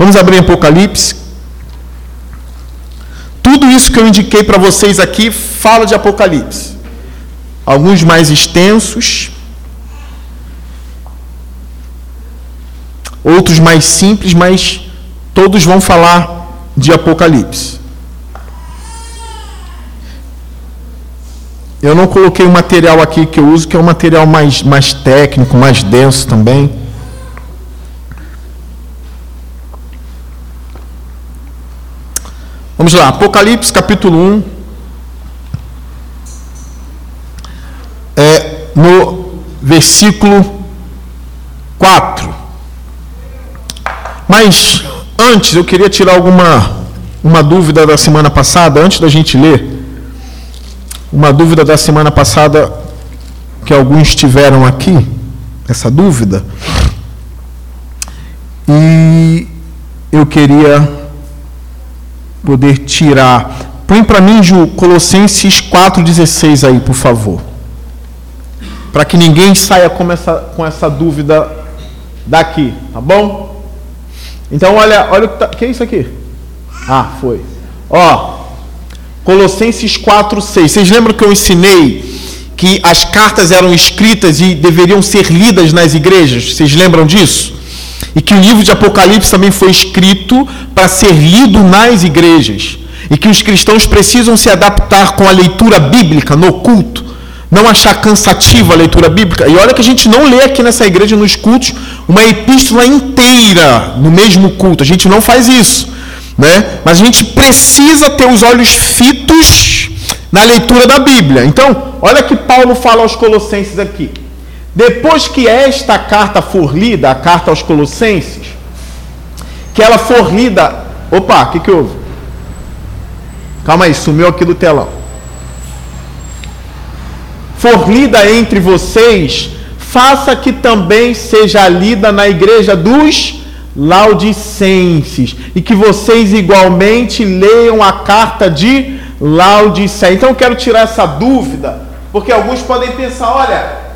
Vamos abrir Apocalipse. Tudo isso que eu indiquei para vocês aqui fala de Apocalipse. Alguns mais extensos, outros mais simples, mas todos vão falar de Apocalipse. Eu não coloquei o material aqui que eu uso, que é um material mais, mais técnico, mais denso também. Vamos lá, Apocalipse capítulo 1. É, no versículo 4. Mas antes eu queria tirar alguma uma dúvida da semana passada, antes da gente ler. Uma dúvida da semana passada que alguns tiveram aqui, essa dúvida. E eu queria poder tirar. Põe para mim, Ju, Colossenses 4,16 aí, por favor. Para que ninguém saia com essa, com essa dúvida daqui, tá bom? Então, olha, olha o que, tá, que é isso aqui? Ah, foi. Ó, Colossenses 4,6. Vocês lembram que eu ensinei que as cartas eram escritas e deveriam ser lidas nas igrejas? Vocês lembram disso? E que o livro de Apocalipse também foi escrito para ser lido nas igrejas. E que os cristãos precisam se adaptar com a leitura bíblica no culto. Não achar cansativa a leitura bíblica. E olha que a gente não lê aqui nessa igreja, nos cultos, uma epístola inteira no mesmo culto. A gente não faz isso. Né? Mas a gente precisa ter os olhos fitos na leitura da Bíblia. Então, olha que Paulo fala aos Colossenses aqui. Depois que esta carta for lida, a carta aos Colossenses, que ela for lida. Opa, o que, que houve? Calma aí, sumiu aqui do telão. For lida entre vocês, faça que também seja lida na igreja dos Laodicenses, e que vocês igualmente leiam a carta de Laodiceia. Então eu quero tirar essa dúvida, porque alguns podem pensar: olha,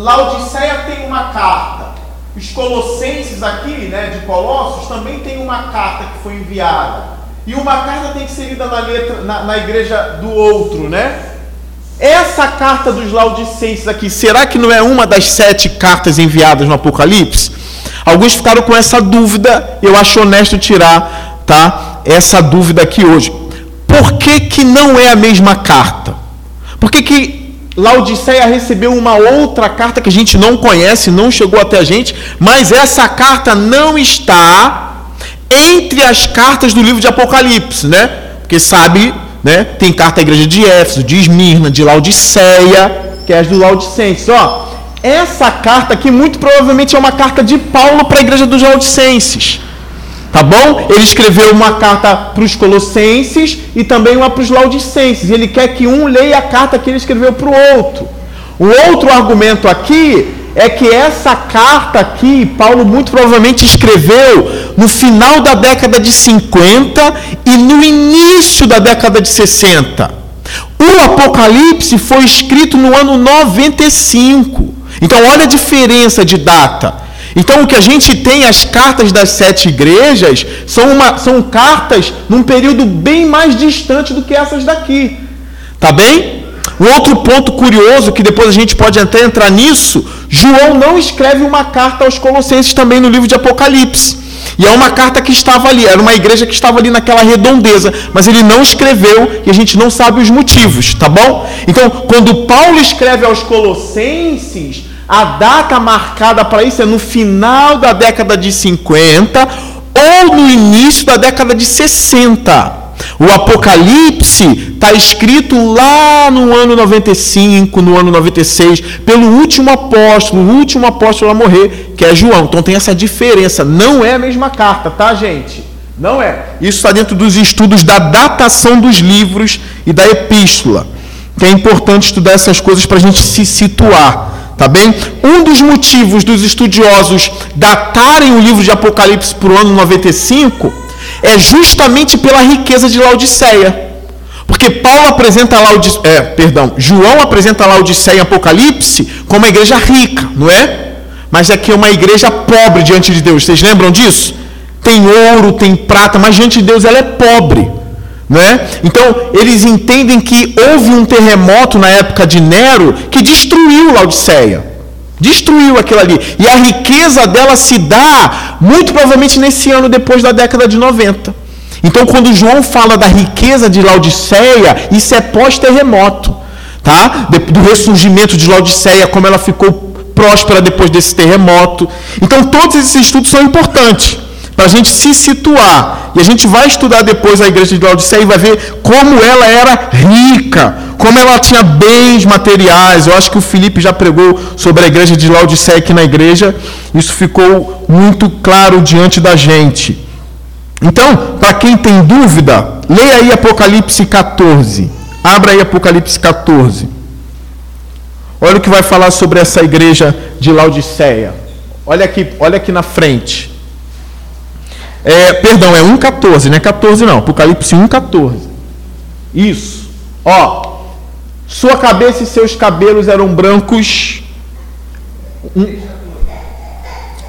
Laodiceia tem uma carta. Os colossenses aqui, né, de Colossos, também tem uma carta que foi enviada. E uma carta tem que ser lida na, letra, na, na igreja do outro, né? Essa carta dos Laodicenses aqui, será que não é uma das sete cartas enviadas no Apocalipse? Alguns ficaram com essa dúvida, eu acho honesto tirar tá, essa dúvida aqui hoje. Por que, que não é a mesma carta? Por que, que Laodiceia recebeu uma outra carta que a gente não conhece, não chegou até a gente, mas essa carta não está entre as cartas do livro de Apocalipse, né? Porque sabe, né? Tem carta à igreja de Éfeso, de Esmirna, de Laodiceia, que é as do Laodicenses. Ó, essa carta aqui muito provavelmente é uma carta de Paulo para a igreja dos Laodicenses. Tá bom? Ele escreveu uma carta para os Colossenses e também uma para os Laodicenses. Ele quer que um leia a carta que ele escreveu para o outro. O outro argumento aqui é que essa carta aqui, Paulo muito provavelmente escreveu no final da década de 50 e no início da década de 60. O Apocalipse foi escrito no ano 95. Então, olha a diferença de data. Então, o que a gente tem, as cartas das sete igrejas, são, uma, são cartas num período bem mais distante do que essas daqui. Tá bem? Um outro ponto curioso, que depois a gente pode até entrar nisso, João não escreve uma carta aos Colossenses também no livro de Apocalipse. E é uma carta que estava ali, era uma igreja que estava ali naquela redondeza, mas ele não escreveu e a gente não sabe os motivos, tá bom? Então, quando Paulo escreve aos Colossenses, a data marcada para isso é no final da década de 50 ou no início da década de 60. O Apocalipse está escrito lá no ano 95, no ano 96, pelo último apóstolo, o último apóstolo a morrer, que é João. Então tem essa diferença. Não é a mesma carta, tá, gente? Não é. Isso está dentro dos estudos da datação dos livros e da epístola. Que é importante estudar essas coisas para a gente se situar. Tá bem? Um dos motivos dos estudiosos datarem o livro de Apocalipse para o ano 95 é justamente pela riqueza de Laodiceia. Porque Paulo apresenta Laodiceia, é, perdão, João apresenta Laodiceia em Apocalipse como uma igreja rica, não é? Mas aqui é uma igreja pobre diante de Deus. Vocês lembram disso? tem ouro, tem prata, mas diante de Deus ela é pobre. Né? Então, eles entendem que houve um terremoto na época de Nero que destruiu Laodiceia. Destruiu aquilo ali. E a riqueza dela se dá muito provavelmente nesse ano depois da década de 90. Então, quando João fala da riqueza de Laodiceia, isso é pós-terremoto. Tá? Do ressurgimento de Laodiceia, como ela ficou próspera depois desse terremoto. Então, todos esses estudos são importantes para a gente se situar. E a gente vai estudar depois a igreja de Laodiceia e vai ver como ela era rica, como ela tinha bens materiais. Eu acho que o Felipe já pregou sobre a igreja de Laodiceia aqui na igreja. Isso ficou muito claro diante da gente. Então, para quem tem dúvida, leia aí Apocalipse 14. Abra aí Apocalipse 14. Olha o que vai falar sobre essa igreja de Laodiceia. Olha aqui, olha aqui na frente. É, perdão, é 1,14, não é 14 não. Apocalipse 1,14. Isso. Ó. Sua cabeça e seus cabelos eram brancos. Um,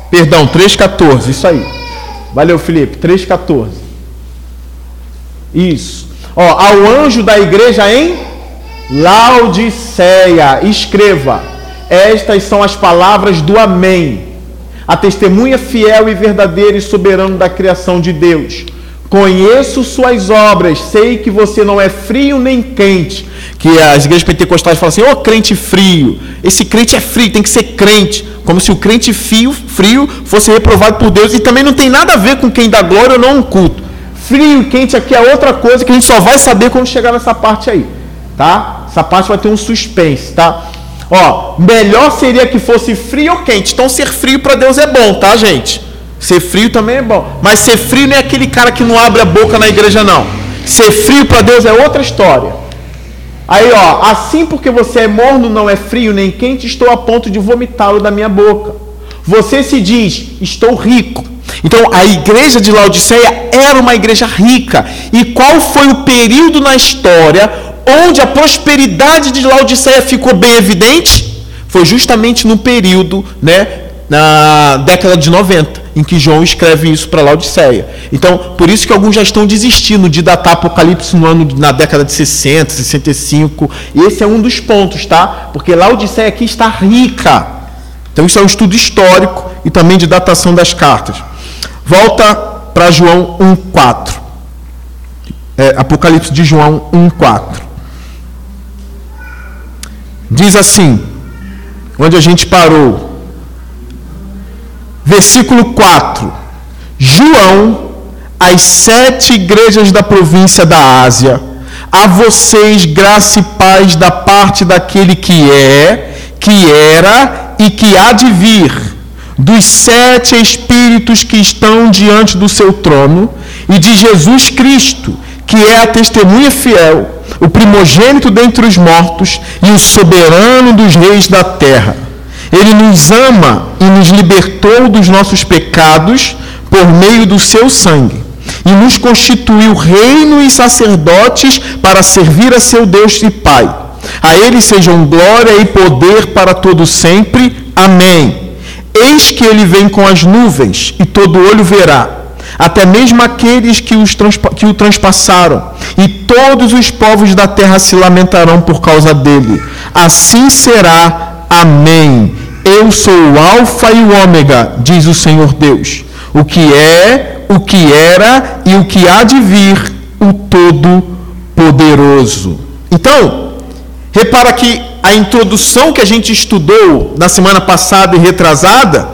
perdão, 3,14. Isso aí. Valeu, Felipe. 3,14. Isso. Ó, ao anjo da igreja em Laodiceia, escreva: Estas são as palavras do Amém a testemunha fiel e verdadeira e soberano da criação de Deus. Conheço suas obras, sei que você não é frio nem quente. Que as igrejas pentecostais falam assim: ô oh, crente frio, esse crente é frio, tem que ser crente. Como se o crente frio, frio fosse reprovado por Deus. E também não tem nada a ver com quem dá glória ou não um culto. Frio e quente aqui é outra coisa que a gente só vai saber quando chegar nessa parte aí. Tá? Essa parte vai ter um suspense, tá? Ó, melhor seria que fosse frio ou quente. Então ser frio para Deus é bom, tá, gente? Ser frio também é bom. Mas ser frio não é aquele cara que não abre a boca na igreja, não. Ser frio para Deus é outra história. Aí, ó, assim porque você é morno, não é frio nem quente, estou a ponto de vomitá-lo da minha boca. Você se diz, estou rico. Então, a igreja de Laodiceia era uma igreja rica. E qual foi o período na história onde a prosperidade de Laodiceia ficou bem evidente foi justamente no período, né, na década de 90, em que João escreve isso para Laodiceia. Então, por isso que alguns já estão desistindo de datar Apocalipse no ano na década de 60, 65. E esse é um dos pontos, tá? Porque Laodiceia aqui está rica. Então, isso é um estudo histórico e também de datação das cartas. Volta para João 1:4. É, Apocalipse de João 1:4. Diz assim, onde a gente parou. Versículo 4. João, às sete igrejas da província da Ásia, a vocês graça e paz da parte daquele que é, que era e que há de vir, dos sete espíritos que estão diante do seu trono, e de Jesus Cristo, que é a testemunha fiel o primogênito dentre os mortos e o soberano dos reis da terra. Ele nos ama e nos libertou dos nossos pecados por meio do seu sangue e nos constituiu reino e sacerdotes para servir a seu Deus e Pai. A ele sejam glória e poder para todo sempre. Amém. Eis que ele vem com as nuvens e todo olho verá até mesmo aqueles que, os que o transpassaram, e todos os povos da terra se lamentarão por causa dele. Assim será. Amém. Eu sou o Alfa e o Ômega, diz o Senhor Deus, o que é, o que era e o que há de vir, o Todo-Poderoso. Então, repara que a introdução que a gente estudou na semana passada e retrasada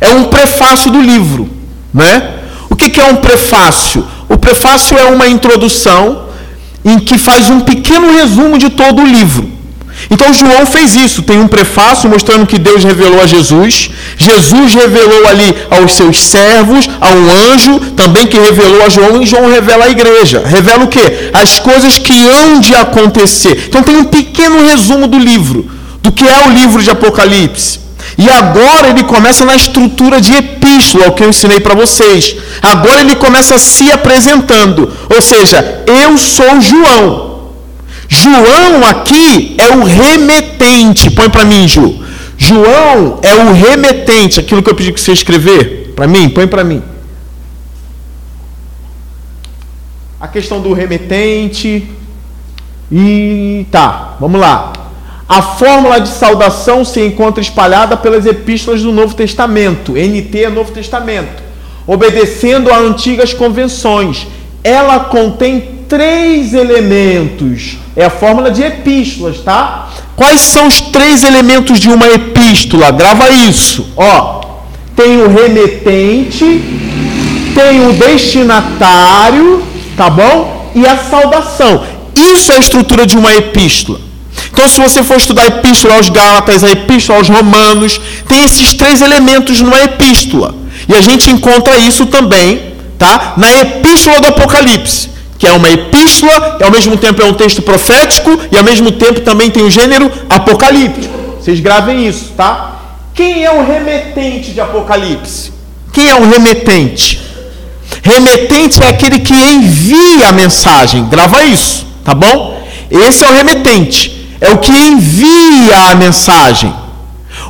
é um prefácio do livro, né? O que é um prefácio? O prefácio é uma introdução em que faz um pequeno resumo de todo o livro. Então João fez isso, tem um prefácio mostrando que Deus revelou a Jesus, Jesus revelou ali aos seus servos, a um anjo também que revelou a João, e João revela a igreja. Revela o quê? As coisas que hão de acontecer. Então tem um pequeno resumo do livro, do que é o livro de Apocalipse. E agora ele começa na estrutura de epístola, o que eu ensinei para vocês. Agora ele começa se apresentando, ou seja, eu sou João. João aqui é o remetente. Põe para mim, Ju. João é o remetente, aquilo que eu pedi que você escrever para mim, põe para mim. A questão do remetente e tá, vamos lá. A fórmula de saudação se encontra espalhada pelas epístolas do Novo Testamento. NT é Novo Testamento. Obedecendo a antigas convenções. Ela contém três elementos. É a fórmula de epístolas, tá? Quais são os três elementos de uma epístola? Grava isso. Ó, tem o remetente, tem o destinatário, tá bom? E a saudação. Isso é a estrutura de uma epístola. Então, se você for estudar a epístola aos Gálatas, a epístola aos Romanos, tem esses três elementos numa epístola. E a gente encontra isso também, tá? Na epístola do Apocalipse, que é uma epístola, e ao mesmo tempo é um texto profético, e ao mesmo tempo também tem o gênero apocalíptico. Vocês gravem isso, tá? Quem é o remetente de Apocalipse? Quem é o remetente? Remetente é aquele que envia a mensagem. Grava isso, tá bom? Esse é o remetente. É o que envia a mensagem.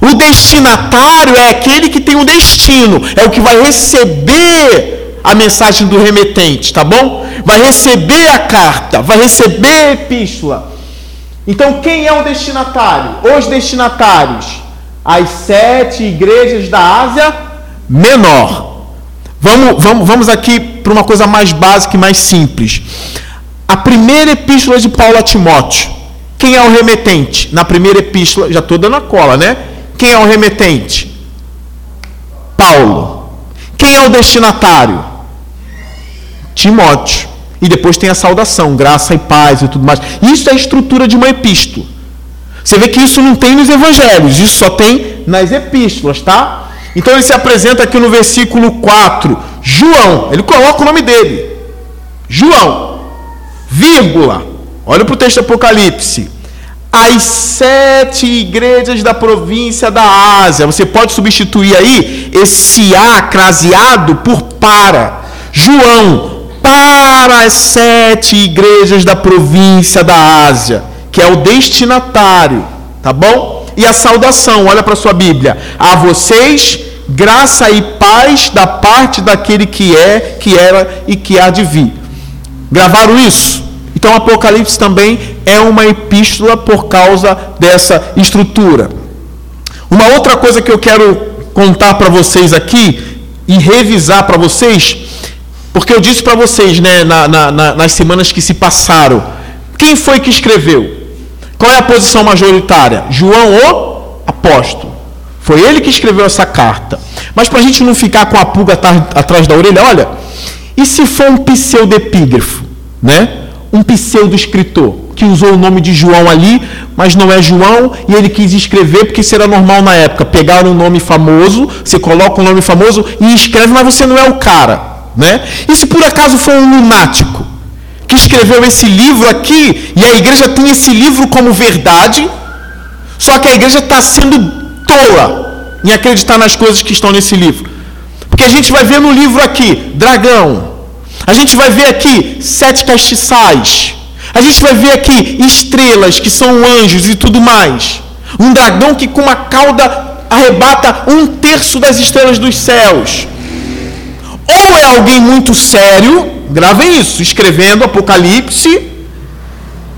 O destinatário é aquele que tem um destino, é o que vai receber a mensagem do remetente, tá bom? Vai receber a carta, vai receber a epístola. Então, quem é o destinatário? Os destinatários, as sete igrejas da Ásia Menor. Vamos, vamos, vamos aqui para uma coisa mais básica e mais simples. A primeira epístola de Paulo a Timóteo. Quem é o remetente? Na primeira epístola, já estou dando a cola, né? Quem é o remetente? Paulo. Quem é o destinatário? Timóteo. E depois tem a saudação, graça e paz e tudo mais. Isso é a estrutura de uma epístola. Você vê que isso não tem nos evangelhos, isso só tem nas epístolas, tá? Então ele se apresenta aqui no versículo 4, João, ele coloca o nome dele, João, vírgula, olha para o texto Apocalipse, as sete igrejas da província da Ásia, você pode substituir aí esse A craseado por para, João, para as sete igrejas da província da Ásia, que é o destinatário, tá bom? E a saudação, olha para sua Bíblia. A vocês, graça e paz da parte daquele que é, que era e que há de vir. Gravaram isso? Então, Apocalipse também é uma epístola por causa dessa estrutura. Uma outra coisa que eu quero contar para vocês aqui e revisar para vocês, porque eu disse para vocês né, na, na, nas semanas que se passaram, quem foi que escreveu? Qual é a posição majoritária? João, o apóstolo. Foi ele que escreveu essa carta. Mas para a gente não ficar com a pulga atrás da orelha, olha, e se for um pseudepígrafo, né? Um pseudo-escritor que usou o nome de João ali, mas não é João, e ele quis escrever porque era normal na época. Pegar um nome famoso, você coloca um nome famoso e escreve, mas você não é o cara, né? E se por acaso for um lunático? que escreveu esse livro aqui, e a igreja tem esse livro como verdade, só que a igreja está sendo tola em acreditar nas coisas que estão nesse livro. Porque a gente vai ver no livro aqui, dragão. A gente vai ver aqui sete castiçais. A gente vai ver aqui estrelas, que são anjos e tudo mais. Um dragão que com uma cauda arrebata um terço das estrelas dos céus. Ou é alguém muito sério, Gravem isso, escrevendo Apocalipse.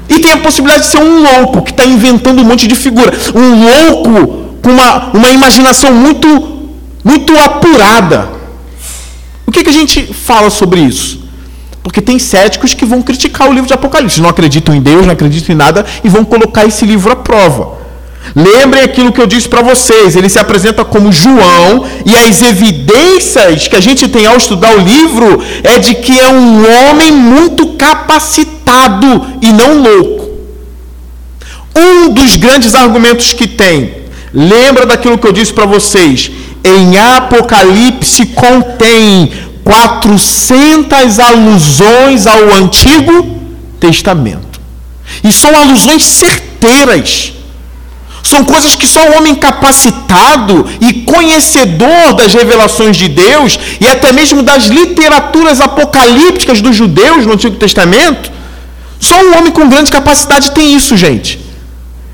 E tem a possibilidade de ser um louco que está inventando um monte de figura. Um louco com uma, uma imaginação muito, muito apurada. O que, que a gente fala sobre isso? Porque tem céticos que vão criticar o livro de Apocalipse, não acreditam em Deus, não acreditam em nada e vão colocar esse livro à prova. Lembrem aquilo que eu disse para vocês, ele se apresenta como João, e as evidências que a gente tem ao estudar o livro é de que é um homem muito capacitado e não louco. Um dos grandes argumentos que tem, lembra daquilo que eu disse para vocês, em Apocalipse contém 400 alusões ao Antigo Testamento. E são alusões certeiras são coisas que só o homem capacitado e conhecedor das revelações de Deus e até mesmo das literaturas apocalípticas dos judeus no Antigo Testamento, só um homem com grande capacidade tem isso, gente.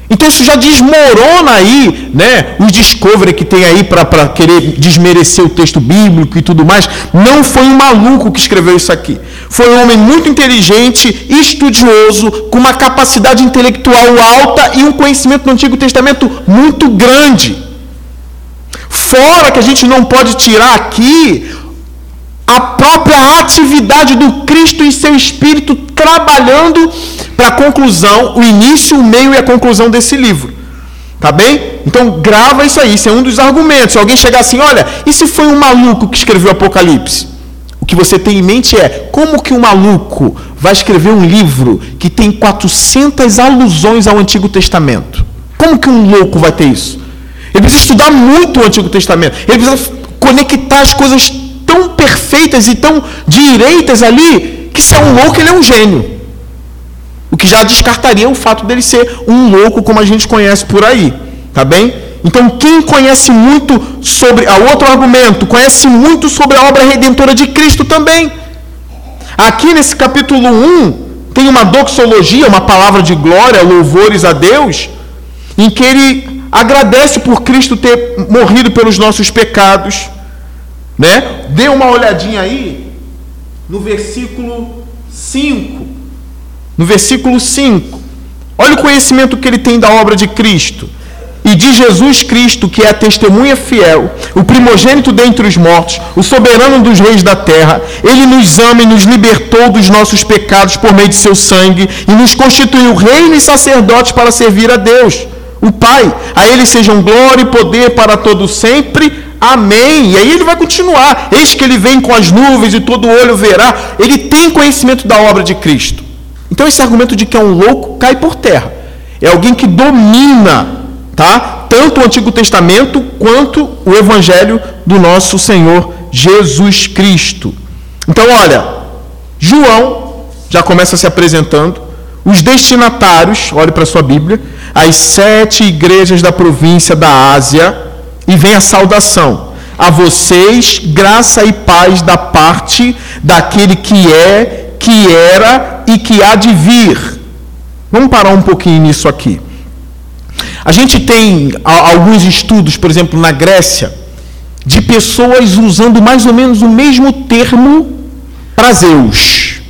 Então isso já desmorona aí, né, os discovery que tem aí para querer desmerecer o texto bíblico e tudo mais. Não foi um maluco que escreveu isso aqui. Foi um homem muito inteligente, estudioso, com uma capacidade intelectual alta e um conhecimento do Antigo Testamento muito grande. Fora que a gente não pode tirar aqui a própria atividade do Cristo em seu espírito trabalhando para a conclusão, o início, o meio e a conclusão desse livro. Tá bem? Então grava isso aí, isso é um dos argumentos. Se alguém chegar assim, olha, e se foi um maluco que escreveu Apocalipse? O que você tem em mente é como que um maluco vai escrever um livro que tem 400 alusões ao Antigo Testamento? Como que um louco vai ter isso? Ele precisa estudar muito o Antigo Testamento. Ele precisa conectar as coisas tão perfeitas e tão direitas ali que se é um louco, ele é um gênio. O que já descartaria o fato dele ser um louco como a gente conhece por aí, tá bem? Então, quem conhece muito sobre a outro argumento, conhece muito sobre a obra redentora de Cristo também. Aqui nesse capítulo 1, tem uma doxologia, uma palavra de glória, louvores a Deus, em que ele agradece por Cristo ter morrido pelos nossos pecados, né? Dê uma olhadinha aí no versículo 5. No versículo 5, olha o conhecimento que ele tem da obra de Cristo. E de Jesus Cristo, que é a testemunha fiel, o primogênito dentre os mortos, o soberano dos reis da terra, ele nos ama e nos libertou dos nossos pecados por meio de seu sangue e nos constituiu reino e sacerdotes para servir a Deus, o Pai. A ele sejam glória e poder para todo sempre. Amém. E aí ele vai continuar. Eis que ele vem com as nuvens e todo olho verá. Ele tem conhecimento da obra de Cristo. Então esse argumento de que é um louco cai por terra. É alguém que domina, tá? Tanto o Antigo Testamento quanto o Evangelho do nosso Senhor Jesus Cristo. Então, olha, João já começa se apresentando. Os destinatários, olhe para sua Bíblia, as sete igrejas da província da Ásia, e vem a saudação. A vocês, graça e paz da parte daquele que é, que era e que há de vir. Vamos parar um pouquinho nisso aqui. A gente tem alguns estudos, por exemplo, na Grécia, de pessoas usando mais ou menos o mesmo termo para Zeus.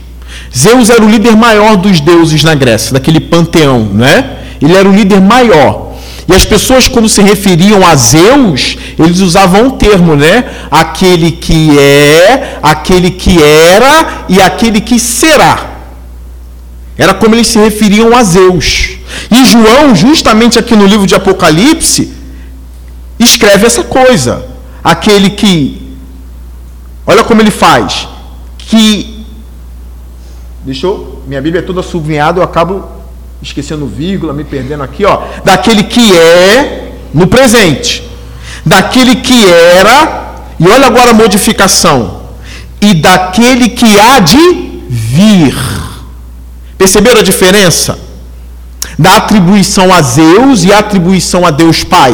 Zeus era o líder maior dos deuses na Grécia, daquele panteão, né? Ele era o líder maior. E as pessoas, quando se referiam a Zeus, eles usavam um termo, né? Aquele que é, aquele que era e aquele que será. Era como eles se referiam a Zeus. E João, justamente aqui no livro de Apocalipse, escreve essa coisa. Aquele que. Olha como ele faz. Que. Deixa eu. Minha Bíblia é toda sublinhada, eu acabo esquecendo vírgula, me perdendo aqui, ó, daquele que é no presente, daquele que era, e olha agora a modificação, e daquele que há de vir. Perceberam a diferença? Da atribuição a Zeus e a atribuição a Deus Pai.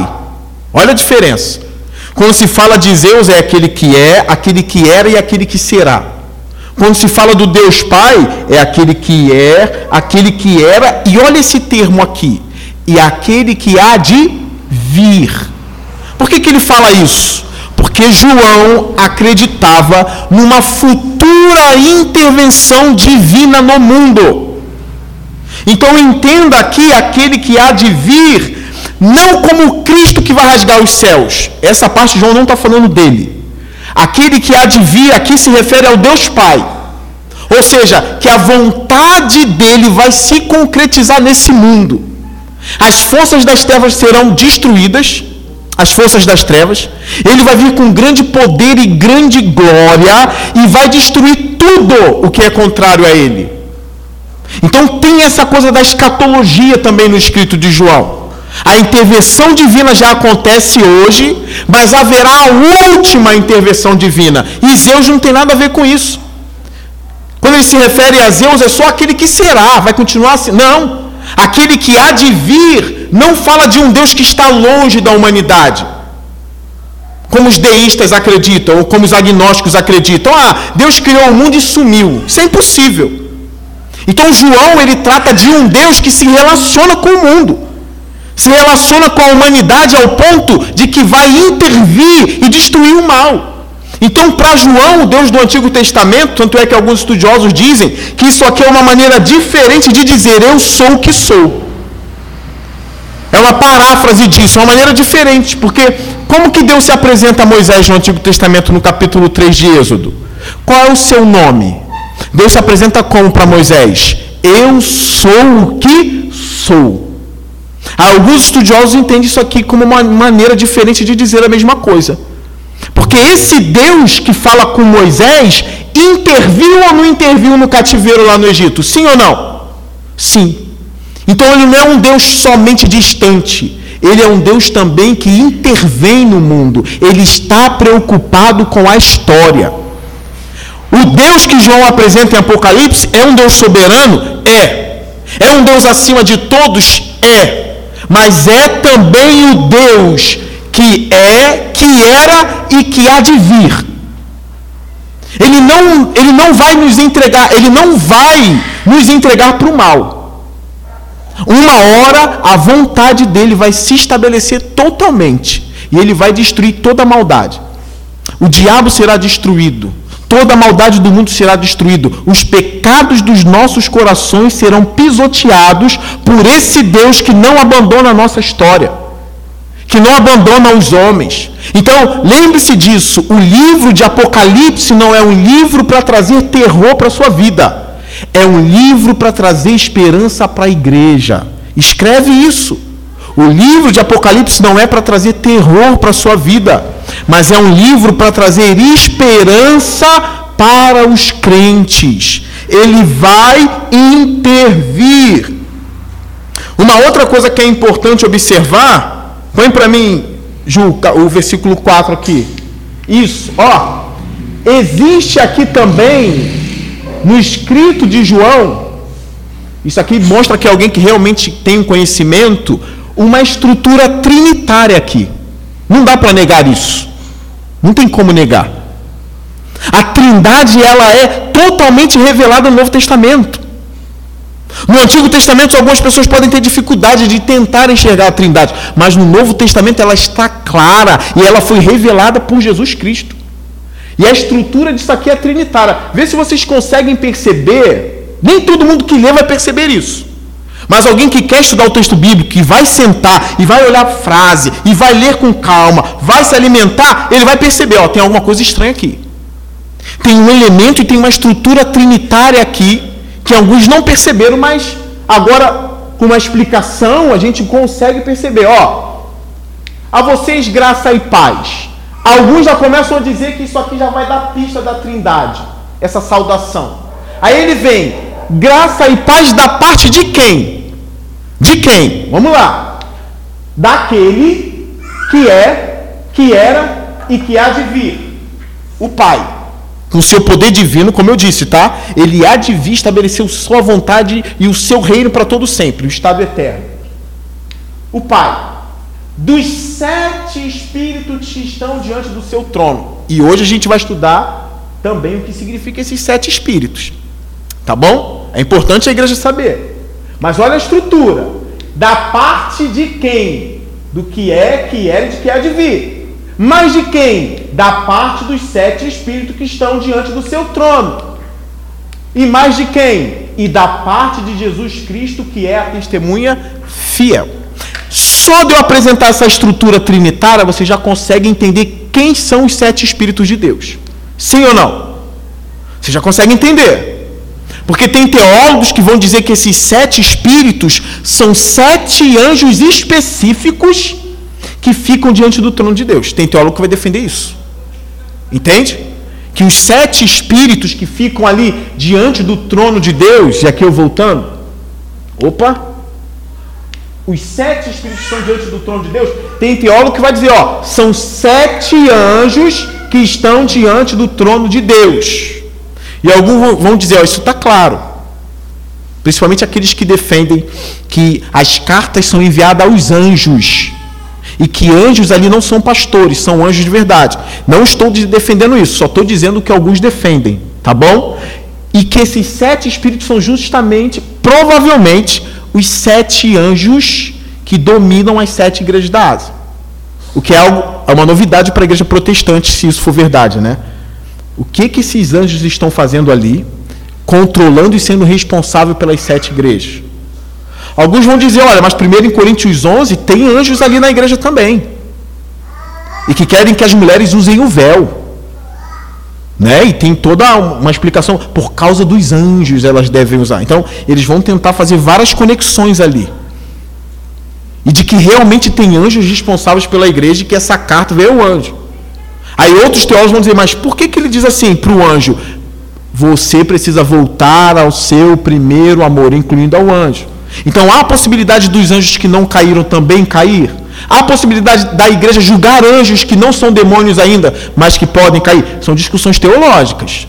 Olha a diferença. Quando se fala de Zeus, é aquele que é, aquele que era e aquele que será. Quando se fala do Deus Pai, é aquele que é, aquele que era, e olha esse termo aqui, e aquele que há de vir. Por que, que ele fala isso? Porque João acreditava numa futura intervenção divina no mundo. Então entenda aqui aquele que há de vir, não como Cristo que vai rasgar os céus. Essa parte João não está falando dele. Aquele que há de vir aqui se refere ao Deus Pai. Ou seja, que a vontade dele vai se concretizar nesse mundo. As forças das trevas serão destruídas, as forças das trevas. Ele vai vir com grande poder e grande glória e vai destruir tudo o que é contrário a ele. Então tem essa coisa da escatologia também no escrito de João. A intervenção divina já acontece hoje, mas haverá a última intervenção divina. E Zeus não tem nada a ver com isso. Quando ele se refere a Zeus, é só aquele que será, vai continuar assim. Não. Aquele que há de vir não fala de um Deus que está longe da humanidade. Como os deístas acreditam, ou como os agnósticos acreditam. Ah, Deus criou o mundo e sumiu. Isso é impossível. Então João ele trata de um Deus que se relaciona com o mundo Se relaciona com a humanidade ao ponto de que vai intervir e destruir o mal. Então, para João, o Deus do Antigo Testamento, tanto é que alguns estudiosos dizem que isso aqui é uma maneira diferente de dizer eu sou o que sou. É uma paráfrase disso, uma maneira diferente, porque como que Deus se apresenta a Moisés no Antigo Testamento no capítulo 3 de Êxodo? Qual é o seu nome? Deus se apresenta como para Moisés? Eu sou o que sou. Alguns estudiosos entendem isso aqui como uma maneira diferente de dizer a mesma coisa. Porque esse Deus que fala com Moisés interviu ou não interviu no cativeiro lá no Egito? Sim ou não? Sim. Então ele não é um Deus somente distante. Ele é um Deus também que intervém no mundo. Ele está preocupado com a história. O Deus que João apresenta em Apocalipse é um Deus soberano? É. É um Deus acima de todos? É. Mas é também o Deus que é, que era e que há de vir. Ele não, ele não vai nos entregar, ele não vai nos entregar para o mal. Uma hora a vontade dele vai se estabelecer totalmente e ele vai destruir toda a maldade. O diabo será destruído, toda a maldade do mundo será destruído, os pecados dos nossos corações serão pisoteados por esse Deus que não abandona a nossa história que não abandona os homens. Então, lembre-se disso: o livro de Apocalipse não é um livro para trazer terror para a sua vida, é um livro para trazer esperança para a igreja. Escreve isso. O livro de Apocalipse não é para trazer terror para a sua vida, mas é um livro para trazer esperança para os crentes. Ele vai intervir. Uma outra coisa que é importante observar Põe para mim, Ju, o versículo 4 aqui. Isso, ó. Existe aqui também, no escrito de João, isso aqui mostra que alguém que realmente tem um conhecimento, uma estrutura trinitária aqui. Não dá para negar isso. Não tem como negar. A Trindade ela é totalmente revelada no Novo Testamento. No Antigo Testamento, algumas pessoas podem ter dificuldade de tentar enxergar a Trindade, mas no Novo Testamento ela está clara e ela foi revelada por Jesus Cristo. E a estrutura disso aqui é trinitária. Vê se vocês conseguem perceber. Nem todo mundo que lê vai perceber isso. Mas alguém que quer estudar o texto bíblico, que vai sentar e vai olhar a frase e vai ler com calma, vai se alimentar, ele vai perceber, ó, tem alguma coisa estranha aqui. Tem um elemento e tem uma estrutura trinitária aqui que alguns não perceberam, mas agora com uma explicação a gente consegue perceber. Ó, a vocês graça e paz. Alguns já começam a dizer que isso aqui já vai dar pista da Trindade, essa saudação. Aí ele vem, graça e paz da parte de quem? De quem? Vamos lá. Daquele que é, que era e que há de vir. O Pai com o seu poder divino, como eu disse, tá? Ele há de vir estabelecer sua vontade e o seu reino para todo sempre, o estado eterno. O Pai, dos sete espíritos que estão diante do seu trono. E hoje a gente vai estudar também o que significa esses sete espíritos. Tá bom? É importante a igreja saber. Mas olha a estrutura. Da parte de quem? Do que é, que é e de que há de vir. Mas de quem? Da parte dos sete espíritos que estão diante do seu trono. E mais de quem? E da parte de Jesus Cristo, que é a testemunha fiel. Só de eu apresentar essa estrutura trinitária, você já consegue entender quem são os sete espíritos de Deus. Sim ou não? Você já consegue entender. Porque tem teólogos que vão dizer que esses sete espíritos são sete anjos específicos que ficam diante do trono de Deus. Tem teólogo que vai defender isso. Entende? Que os sete espíritos que ficam ali diante do trono de Deus, e aqui eu voltando, opa, os sete espíritos que estão diante do trono de Deus, tem teólogo que vai dizer, ó, são sete anjos que estão diante do trono de Deus. E alguns vão dizer, ó, isso está claro. Principalmente aqueles que defendem que as cartas são enviadas aos anjos e que anjos ali não são pastores, são anjos de verdade. Não estou defendendo isso, só estou dizendo que alguns defendem, tá bom? E que esses sete espíritos são justamente, provavelmente, os sete anjos que dominam as sete igrejas da Ásia. O que é, algo, é uma novidade para a igreja protestante, se isso for verdade, né? O que, que esses anjos estão fazendo ali, controlando e sendo responsável pelas sete igrejas? Alguns vão dizer, olha, mas primeiro em Coríntios 11 tem anjos ali na igreja também. E que querem que as mulheres usem o véu. Né? E tem toda uma explicação. Por causa dos anjos elas devem usar. Então, eles vão tentar fazer várias conexões ali. E de que realmente tem anjos responsáveis pela igreja e que essa carta veio ao anjo. Aí outros teólogos vão dizer, mas por que, que ele diz assim para o anjo? Você precisa voltar ao seu primeiro amor, incluindo ao anjo. Então há a possibilidade dos anjos que não caíram também cair? Há a possibilidade da igreja julgar anjos que não são demônios ainda, mas que podem cair? São discussões teológicas.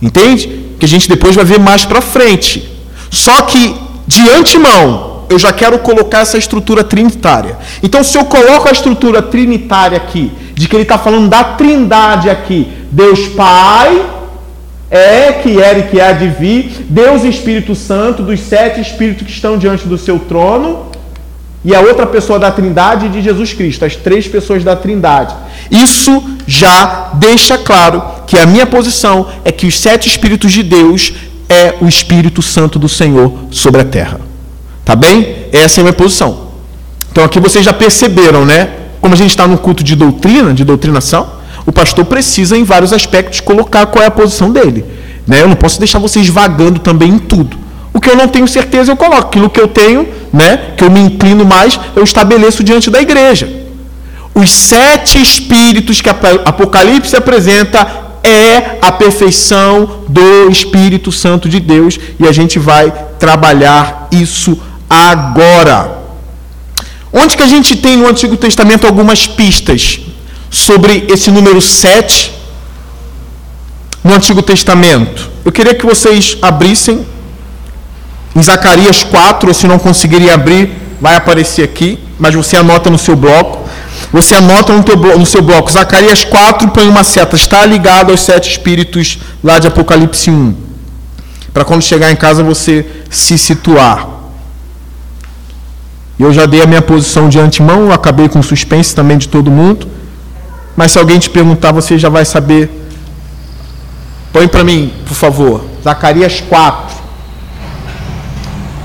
Entende? Que a gente depois vai ver mais para frente. Só que, de antemão, eu já quero colocar essa estrutura trinitária. Então, se eu coloco a estrutura trinitária aqui, de que ele está falando da trindade aqui, Deus Pai, é, que era e que há de vir, Deus Espírito Santo, dos sete Espíritos que estão diante do seu trono, e a outra pessoa da Trindade de Jesus Cristo, as três pessoas da Trindade. Isso já deixa claro que a minha posição é que os sete Espíritos de Deus é o Espírito Santo do Senhor sobre a terra. Tá bem? Essa é a minha posição. Então aqui vocês já perceberam, né? Como a gente está no culto de doutrina, de doutrinação, o pastor precisa, em vários aspectos, colocar qual é a posição dele. Né? Eu não posso deixar vocês vagando também em tudo. O que eu não tenho certeza, eu coloco. Aquilo que eu tenho, né, que eu me inclino mais, eu estabeleço diante da igreja. Os sete espíritos que Apocalipse apresenta é a perfeição do Espírito Santo de Deus e a gente vai trabalhar isso agora. Onde que a gente tem no Antigo Testamento algumas pistas sobre esse número 7 no Antigo Testamento. Eu queria que vocês abrissem em Zacarias 4, ou se não conseguirem abrir, vai aparecer aqui, mas você anota no seu bloco. Você anota no, teu, no seu bloco, Zacarias 4, põe uma seta, está ligado aos sete espíritos lá de Apocalipse 1. Para quando chegar em casa você se situar. Eu já dei a minha posição de antemão, acabei com suspense também de todo mundo. Mas se alguém te perguntar, você já vai saber. Põe para mim, por favor. Zacarias 4.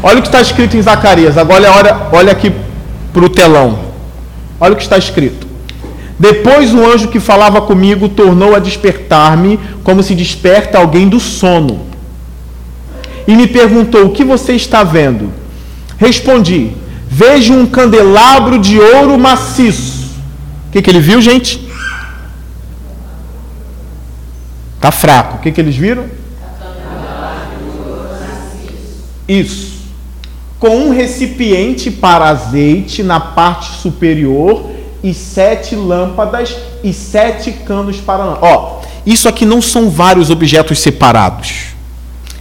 Olha o que está escrito em Zacarias. Agora olha, olha aqui para o telão. Olha o que está escrito. Depois o anjo que falava comigo tornou a despertar-me, como se desperta alguém do sono. E me perguntou: O que você está vendo? Respondi: Vejo um candelabro de ouro maciço. O que, que ele viu, gente? Está fraco. O que, que eles viram? Isso. Com um recipiente para azeite na parte superior e sete lâmpadas e sete canos para lâmpada. Ó, isso aqui não são vários objetos separados.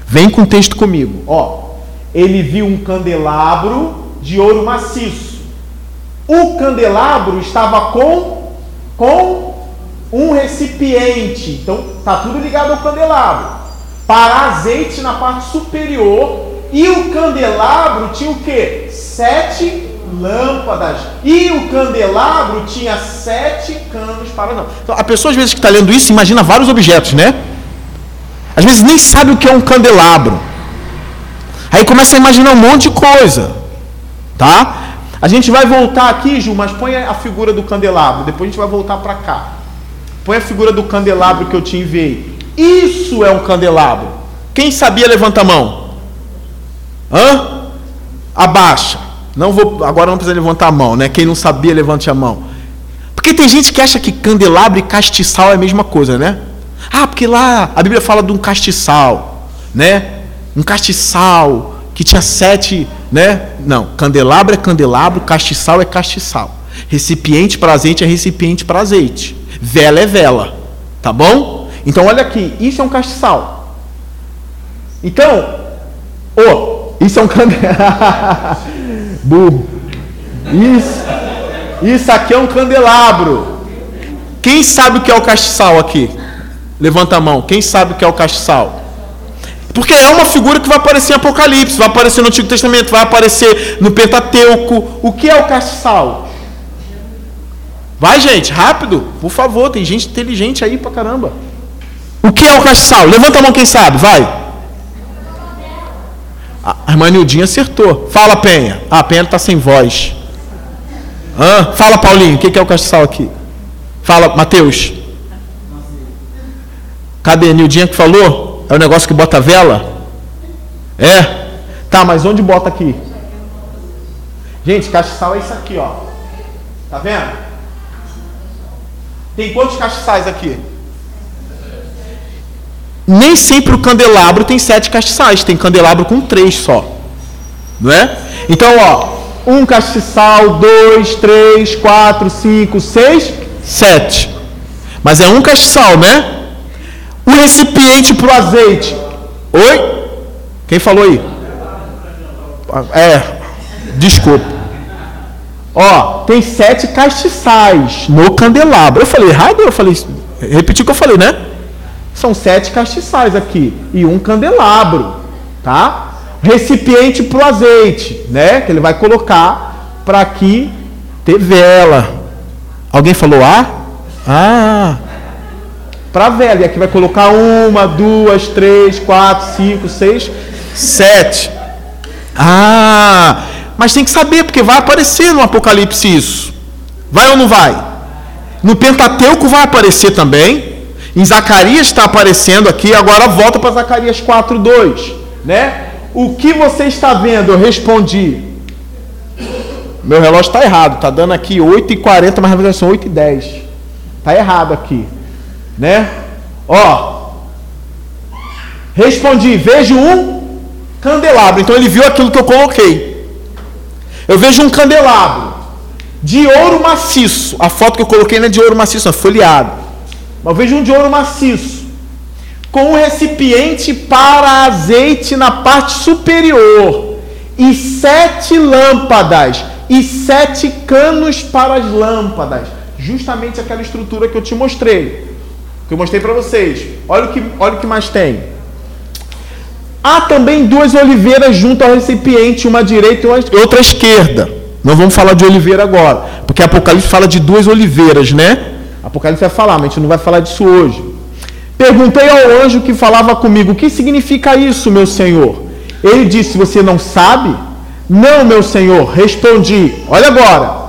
Vem com o texto comigo. Ó, ele viu um candelabro de ouro maciço. O candelabro estava com com um recipiente. Então, está tudo ligado ao candelabro. Para azeite na parte superior. E o candelabro tinha o que? Sete lâmpadas. E o candelabro tinha sete canos para não. Então, a pessoa, às vezes, que está lendo isso, imagina vários objetos, né? Às vezes nem sabe o que é um candelabro. Aí começa a imaginar um monte de coisa. Tá? A gente vai voltar aqui, Ju, mas põe a figura do candelabro. Depois a gente vai voltar para cá. Põe a figura do candelabro que eu te enviei. Isso é um candelabro. Quem sabia, levanta a mão. Hã? Abaixa. Não vou, agora não precisa levantar a mão, né? Quem não sabia, levante a mão. Porque tem gente que acha que candelabro e castiçal é a mesma coisa, né? Ah, porque lá a Bíblia fala de um castiçal, né? Um castiçal que tinha sete, né? Não, candelabro é candelabro, castiçal é castiçal. Recipiente para azeite é recipiente para azeite. Vela é vela. Tá bom? Então olha aqui, isso é um castiçal. Então, oh, isso é um candelabro. Burro. Isso, isso aqui é um candelabro. Quem sabe o que é o castiçal aqui? Levanta a mão. Quem sabe o que é o castiçal? Porque é uma figura que vai aparecer em Apocalipse, vai aparecer no Antigo Testamento, vai aparecer no Pentateuco. O que é o castiçal? Vai, gente, rápido, por favor, tem gente inteligente aí pra caramba. O que é o castiçal? Levanta a mão quem sabe, vai. A irmã Nildinha acertou. Fala, Penha. Ah, a Penha está sem voz. Hã? Fala, Paulinho. O que é o castiçal aqui? Fala, Mateus. Cadê? Nildinha que falou? É o negócio que bota vela? É? Tá, mas onde bota aqui? Gente, castiçal é isso aqui, ó. Tá vendo? Tem quantos castiçais aqui? Nem sempre o candelabro tem sete castiçais, tem candelabro com três só. Não é? Então, ó, um castiçal, dois, três, quatro, cinco, seis, sete. Mas é um castiçal, né? O recipiente para o azeite. Oi? Quem falou aí? É, desculpa. Ó, tem sete castiçais no candelabro. Eu falei errado? Eu falei, repeti o que eu falei, né? São sete castiçais aqui e um candelabro, tá? Recipiente para o azeite, né? Que ele vai colocar para aqui ter vela. Alguém falou ah? Ah. Para vela. E aqui vai colocar uma, duas, três, quatro, cinco, seis, sete. Ah. Mas tem que saber porque vai aparecer no Apocalipse isso. Vai ou não vai? No Pentateuco vai aparecer também. Em Zacarias está aparecendo aqui, agora volta para Zacarias 4:2, né? O que você está vendo? Eu respondi. Meu relógio está errado, está dando aqui 8h40, mas na verdade são 8h10. Está errado aqui, né? Ó, respondi, vejo um candelabro. Então ele viu aquilo que eu coloquei. Eu vejo um candelabro de ouro maciço. A foto que eu coloquei não é de ouro maciço, é folheado. Mas veja um de ouro maciço, com um recipiente para azeite na parte superior, e sete lâmpadas, e sete canos para as lâmpadas. Justamente aquela estrutura que eu te mostrei, que eu mostrei para vocês. Olha o que, olha o que mais tem. Há também duas oliveiras junto ao recipiente, uma direita e outra esquerda. Não vamos falar de oliveira agora, porque Apocalipse fala de duas oliveiras, né? Apocalipse vai falar, mas a gente não vai falar disso hoje. Perguntei ao anjo que falava comigo: O que significa isso, meu senhor? Ele disse: Você não sabe? Não, meu senhor. Respondi: Olha agora.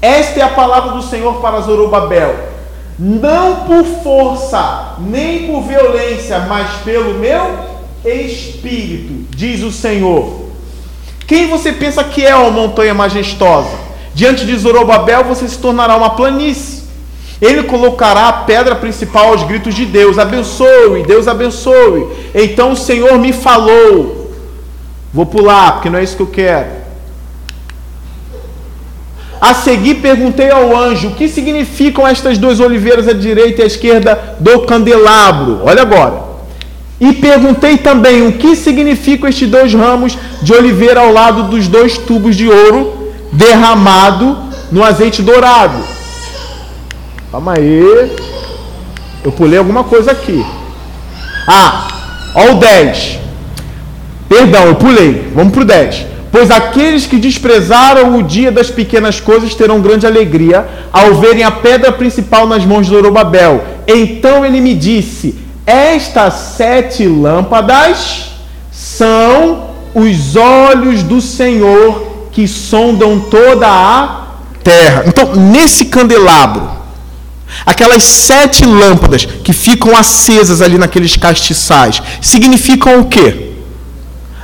Esta é a palavra do Senhor para Zorobabel. Não por força, nem por violência, mas pelo meu espírito, diz o Senhor. Quem você pensa que é, ó montanha majestosa? Diante de Zorobabel você se tornará uma planície ele colocará a pedra principal aos gritos de Deus: abençoe, Deus abençoe. Então o Senhor me falou. Vou pular, porque não é isso que eu quero. A seguir perguntei ao anjo: o que significam estas duas oliveiras à direita e à esquerda do candelabro? Olha agora. E perguntei também o que significam estes dois ramos de oliveira ao lado dos dois tubos de ouro derramado no azeite dourado. Calma aí. Eu pulei alguma coisa aqui. Ah, ó o 10. Perdão, eu pulei. Vamos para o 10. Pois aqueles que desprezaram o dia das pequenas coisas terão grande alegria ao verem a pedra principal nas mãos de Zorobabel. Então ele me disse: Estas sete lâmpadas são os olhos do Senhor que sondam toda a terra. Então, nesse candelabro, Aquelas sete lâmpadas que ficam acesas ali naqueles castiçais significam o quê?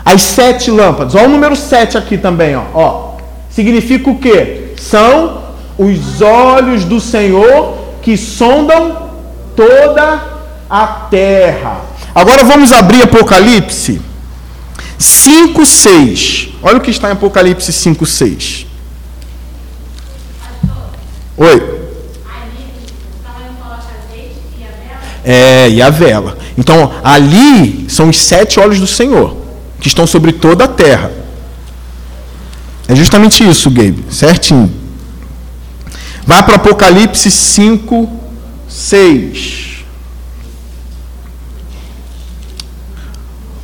As sete lâmpadas. Olha o número sete aqui também, ó. ó. Significa o quê? São os olhos do Senhor que sondam toda a terra. Agora vamos abrir Apocalipse 5, 6. Olha o que está em Apocalipse 5, 6. Oi. É, e a vela. Então, ali são os sete olhos do Senhor, que estão sobre toda a terra. É justamente isso, Gabe, certinho. Vai para Apocalipse 5, 6.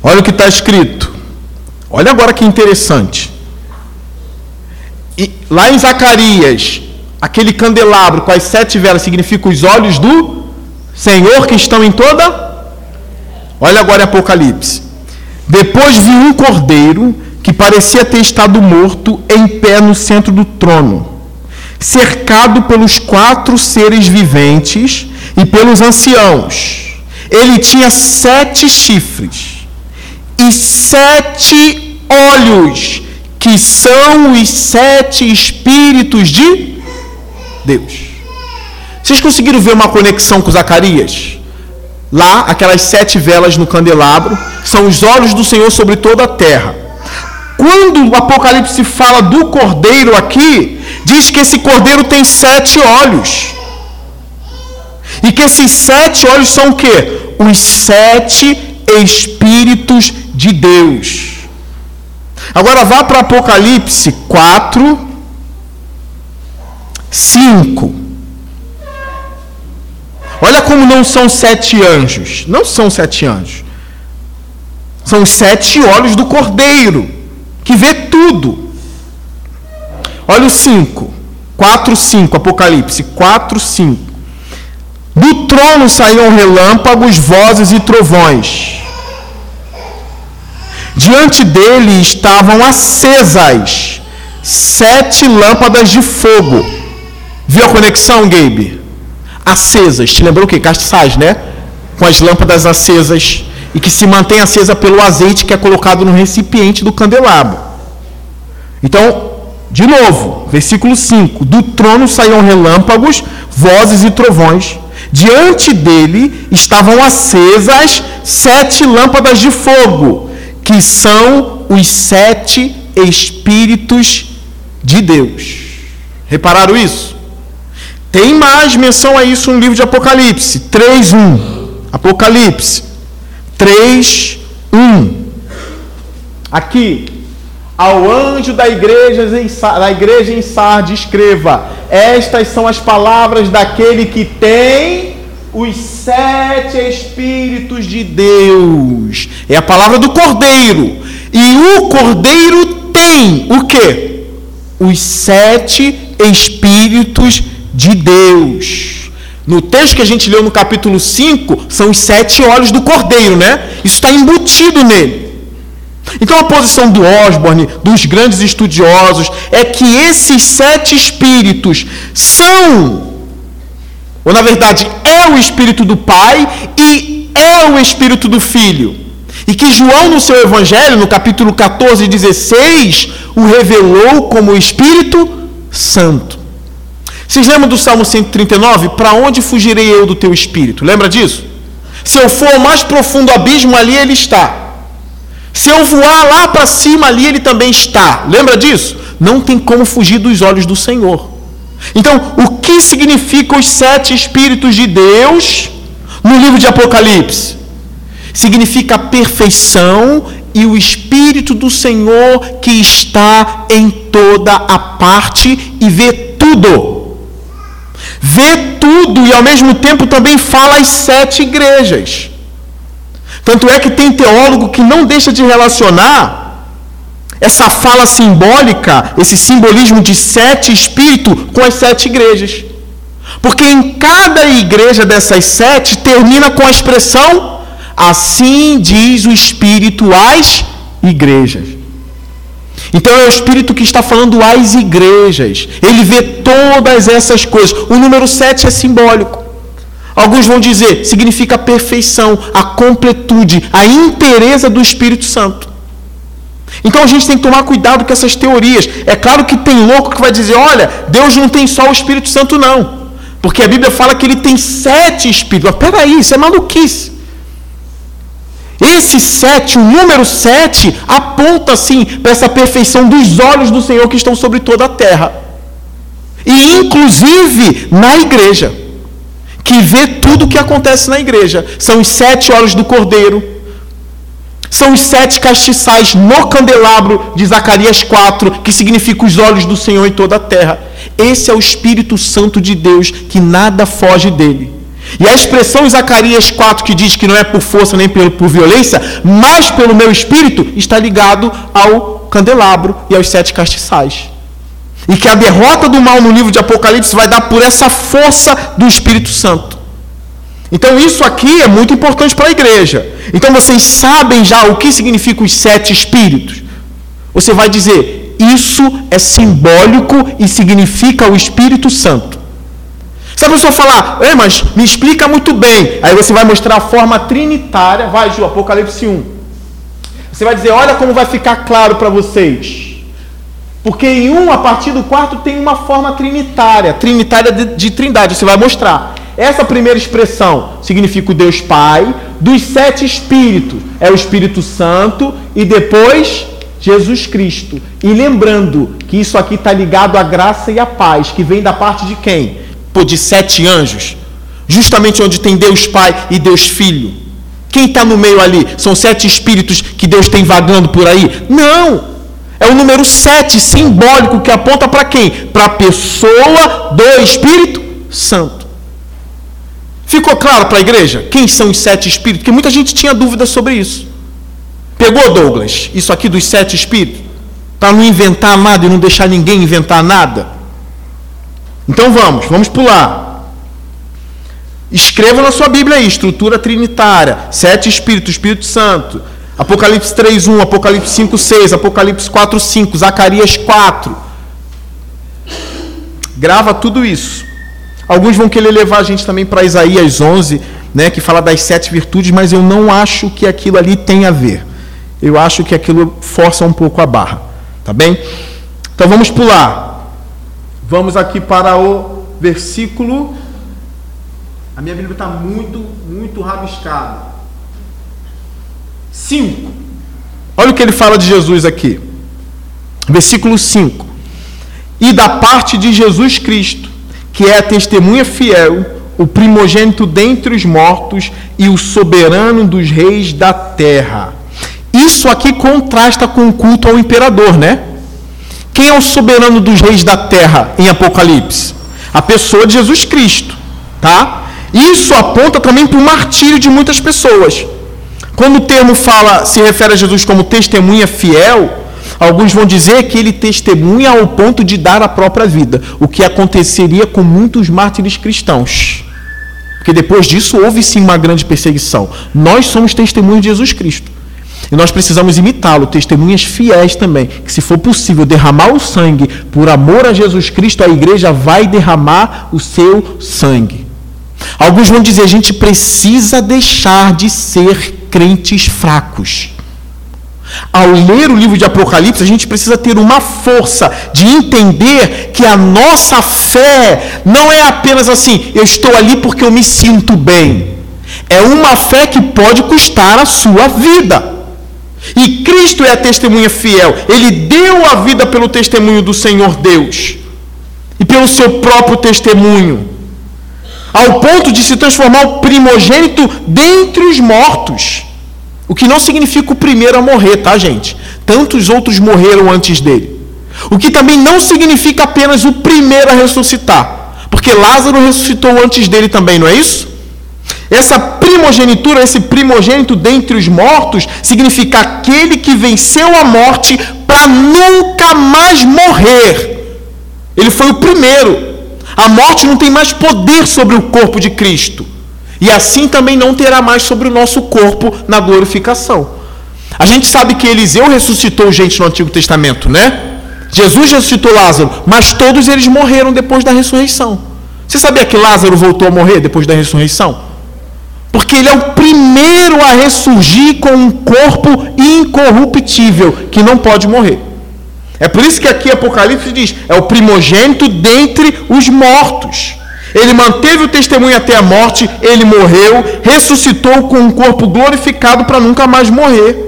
Olha o que está escrito. Olha agora que interessante. E, lá em Zacarias, aquele candelabro com as sete velas significa os olhos do Senhor que estão em toda. Olha agora em Apocalipse. Depois vi um cordeiro que parecia ter estado morto em pé no centro do trono, cercado pelos quatro seres viventes e pelos anciãos. Ele tinha sete chifres e sete olhos, que são os sete espíritos de Deus. Vocês conseguiram ver uma conexão com Zacarias? Lá, aquelas sete velas no candelabro, são os olhos do Senhor sobre toda a terra. Quando o Apocalipse fala do cordeiro aqui, diz que esse cordeiro tem sete olhos. E que esses sete olhos são o quê? Os sete Espíritos de Deus. Agora vá para Apocalipse 4, 5. Olha como não são sete anjos. Não são sete anjos. São os sete olhos do cordeiro, que vê tudo. Olha o 5. 4, 5. Apocalipse 4, 5. Do trono saíam relâmpagos, vozes e trovões. Diante dele estavam acesas sete lâmpadas de fogo. Viu a conexão, Gabe? Acesas. Te lembrou o que? Castiçais, né? Com as lâmpadas acesas e que se mantém acesa pelo azeite que é colocado no recipiente do candelabro. Então, de novo, versículo 5: Do trono saíam relâmpagos, vozes e trovões. Diante dele estavam acesas sete lâmpadas de fogo, que são os sete Espíritos de Deus. Repararam isso? Tem mais menção a isso no livro de Apocalipse 3:1. Apocalipse 3:1. Aqui, ao anjo da igreja, em, da igreja em Sardes, escreva: Estas são as palavras daquele que tem os sete Espíritos de Deus. É a palavra do Cordeiro. E o Cordeiro tem o que? Os sete Espíritos de Deus. No texto que a gente leu no capítulo 5, são os sete olhos do Cordeiro, né? Isso está embutido nele. Então a posição do Osborne, dos grandes estudiosos, é que esses sete espíritos são, ou na verdade é o espírito do Pai e é o espírito do Filho. E que João, no seu Evangelho, no capítulo 14 e 16, o revelou como Espírito Santo. Vocês lembram do Salmo 139? Para onde fugirei eu do teu espírito? Lembra disso? Se eu for ao mais profundo abismo, ali ele está. Se eu voar lá para cima, ali ele também está. Lembra disso? Não tem como fugir dos olhos do Senhor. Então, o que significam os sete Espíritos de Deus no livro de Apocalipse? Significa a perfeição e o Espírito do Senhor que está em toda a parte e vê tudo. Vê tudo e ao mesmo tempo também fala às sete igrejas. Tanto é que tem teólogo que não deixa de relacionar essa fala simbólica, esse simbolismo de sete espíritos com as sete igrejas. Porque em cada igreja dessas sete termina com a expressão assim diz o Espírito às igrejas. Então é o Espírito que está falando às igrejas. Ele vê todas essas coisas. O número 7 é simbólico. Alguns vão dizer, significa a perfeição, a completude, a inteireza do Espírito Santo. Então a gente tem que tomar cuidado com essas teorias. É claro que tem louco que vai dizer: olha, Deus não tem só o Espírito Santo, não. Porque a Bíblia fala que ele tem sete espíritos. Mas peraí, isso é maluquice. Esse sete, o número sete, aponta assim para essa perfeição dos olhos do Senhor que estão sobre toda a terra. E inclusive na igreja que vê tudo o que acontece na igreja. São os sete olhos do cordeiro. São os sete castiçais no candelabro de Zacarias 4, que significa os olhos do Senhor em toda a terra. Esse é o Espírito Santo de Deus, que nada foge dele. E a expressão em Zacarias 4 que diz que não é por força nem por, por violência, mas pelo meu espírito, está ligado ao candelabro e aos sete castiçais. E que a derrota do mal no livro de Apocalipse vai dar por essa força do Espírito Santo. Então isso aqui é muito importante para a igreja. Então vocês sabem já o que significa os sete espíritos. Você vai dizer, isso é simbólico e significa o Espírito Santo. Se a pessoa falar, é, mas me explica muito bem, aí você vai mostrar a forma trinitária, vai, Ju, Apocalipse 1. Você vai dizer, olha como vai ficar claro para vocês. Porque em um, a partir do quarto, tem uma forma trinitária, trinitária de, de trindade, você vai mostrar. Essa primeira expressão significa o Deus Pai, dos sete espíritos é o Espírito Santo e depois Jesus Cristo. E lembrando que isso aqui está ligado à graça e à paz, que vem da parte de quem? De sete anjos. Justamente onde tem Deus Pai e Deus Filho. Quem está no meio ali? São sete espíritos que Deus tem vagando por aí? Não! É o número sete, simbólico, que aponta para quem? Para a pessoa do Espírito Santo. Ficou claro para a igreja quem são os sete espíritos? Porque muita gente tinha dúvida sobre isso. Pegou, Douglas, isso aqui dos sete espíritos? Para não inventar nada e não deixar ninguém inventar nada? Então vamos, vamos pular. Escreva na sua Bíblia aí, estrutura trinitária, sete espíritos, Espírito Santo. Apocalipse 3:1, Apocalipse 5:6, Apocalipse 4:5, Zacarias 4. Grava tudo isso. Alguns vão querer levar a gente também para Isaías 11, né, que fala das sete virtudes, mas eu não acho que aquilo ali tem a ver. Eu acho que aquilo força um pouco a barra, tá bem? Então vamos pular. Vamos aqui para o versículo. A minha Bíblia está muito, muito rabiscada. 5. Olha o que ele fala de Jesus aqui. Versículo 5. E da parte de Jesus Cristo que é a testemunha fiel, o primogênito dentre os mortos e o soberano dos reis da terra. Isso aqui contrasta com o culto ao imperador, né? Quem é o soberano dos reis da terra em Apocalipse? A pessoa de Jesus Cristo, tá? Isso aponta também para o martírio de muitas pessoas. Quando o termo fala, se refere a Jesus como testemunha fiel, Alguns vão dizer que ele testemunha ao ponto de dar a própria vida, o que aconteceria com muitos mártires cristãos. Porque depois disso houve sim uma grande perseguição. Nós somos testemunhos de Jesus Cristo. E nós precisamos imitá-lo, testemunhas fiéis também. Que se for possível derramar o sangue por amor a Jesus Cristo, a igreja vai derramar o seu sangue. Alguns vão dizer: a gente precisa deixar de ser crentes fracos. Ao ler o livro de Apocalipse, a gente precisa ter uma força de entender que a nossa fé não é apenas assim, eu estou ali porque eu me sinto bem. É uma fé que pode custar a sua vida. E Cristo é a testemunha fiel. Ele deu a vida pelo testemunho do Senhor Deus e pelo seu próprio testemunho, ao ponto de se transformar o primogênito dentre os mortos. O que não significa o primeiro a morrer, tá, gente? Tantos outros morreram antes dele. O que também não significa apenas o primeiro a ressuscitar. Porque Lázaro ressuscitou antes dele também, não é isso? Essa primogenitura, esse primogênito dentre os mortos, significa aquele que venceu a morte para nunca mais morrer. Ele foi o primeiro. A morte não tem mais poder sobre o corpo de Cristo. E assim também não terá mais sobre o nosso corpo na glorificação. A gente sabe que Eliseu ressuscitou gente no Antigo Testamento, né? Jesus ressuscitou Lázaro, mas todos eles morreram depois da ressurreição. Você sabia que Lázaro voltou a morrer depois da ressurreição? Porque ele é o primeiro a ressurgir com um corpo incorruptível, que não pode morrer. É por isso que aqui Apocalipse diz: é o primogênito dentre os mortos. Ele manteve o testemunho até a morte, ele morreu, ressuscitou com um corpo glorificado para nunca mais morrer.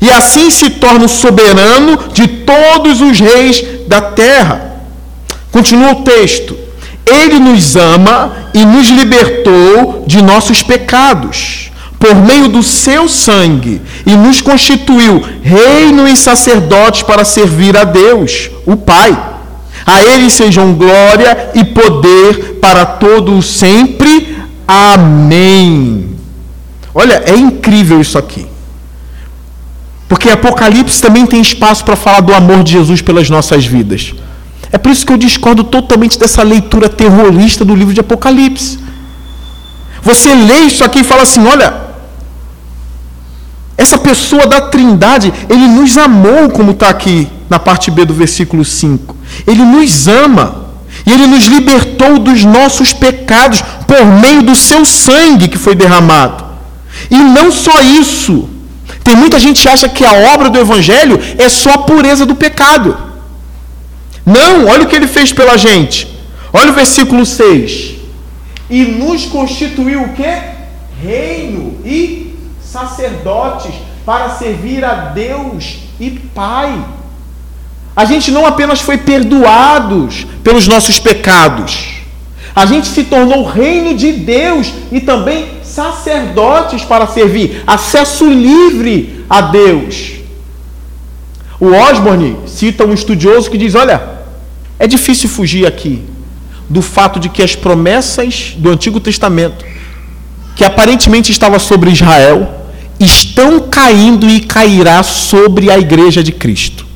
E assim se torna o soberano de todos os reis da terra. Continua o texto. Ele nos ama e nos libertou de nossos pecados, por meio do seu sangue, e nos constituiu reino e sacerdotes para servir a Deus, o Pai. A ele sejam glória e poder para todos sempre. Amém. Olha, é incrível isso aqui. Porque Apocalipse também tem espaço para falar do amor de Jesus pelas nossas vidas. É por isso que eu discordo totalmente dessa leitura terrorista do livro de Apocalipse. Você lê isso aqui e fala assim: olha, essa pessoa da Trindade, ele nos amou, como está aqui na parte B do versículo 5. Ele nos ama. E ele nos libertou dos nossos pecados por meio do seu sangue que foi derramado. E não só isso. Tem muita gente que acha que a obra do Evangelho é só a pureza do pecado. Não, olha o que ele fez pela gente. Olha o versículo 6. E nos constituiu o quê? Reino e sacerdotes para servir a Deus e Pai. A gente não apenas foi perdoados pelos nossos pecados, a gente se tornou reino de Deus e também sacerdotes para servir, acesso livre a Deus. O Osborne cita um estudioso que diz: Olha, é difícil fugir aqui do fato de que as promessas do Antigo Testamento, que aparentemente estava sobre Israel, estão caindo e cairá sobre a igreja de Cristo.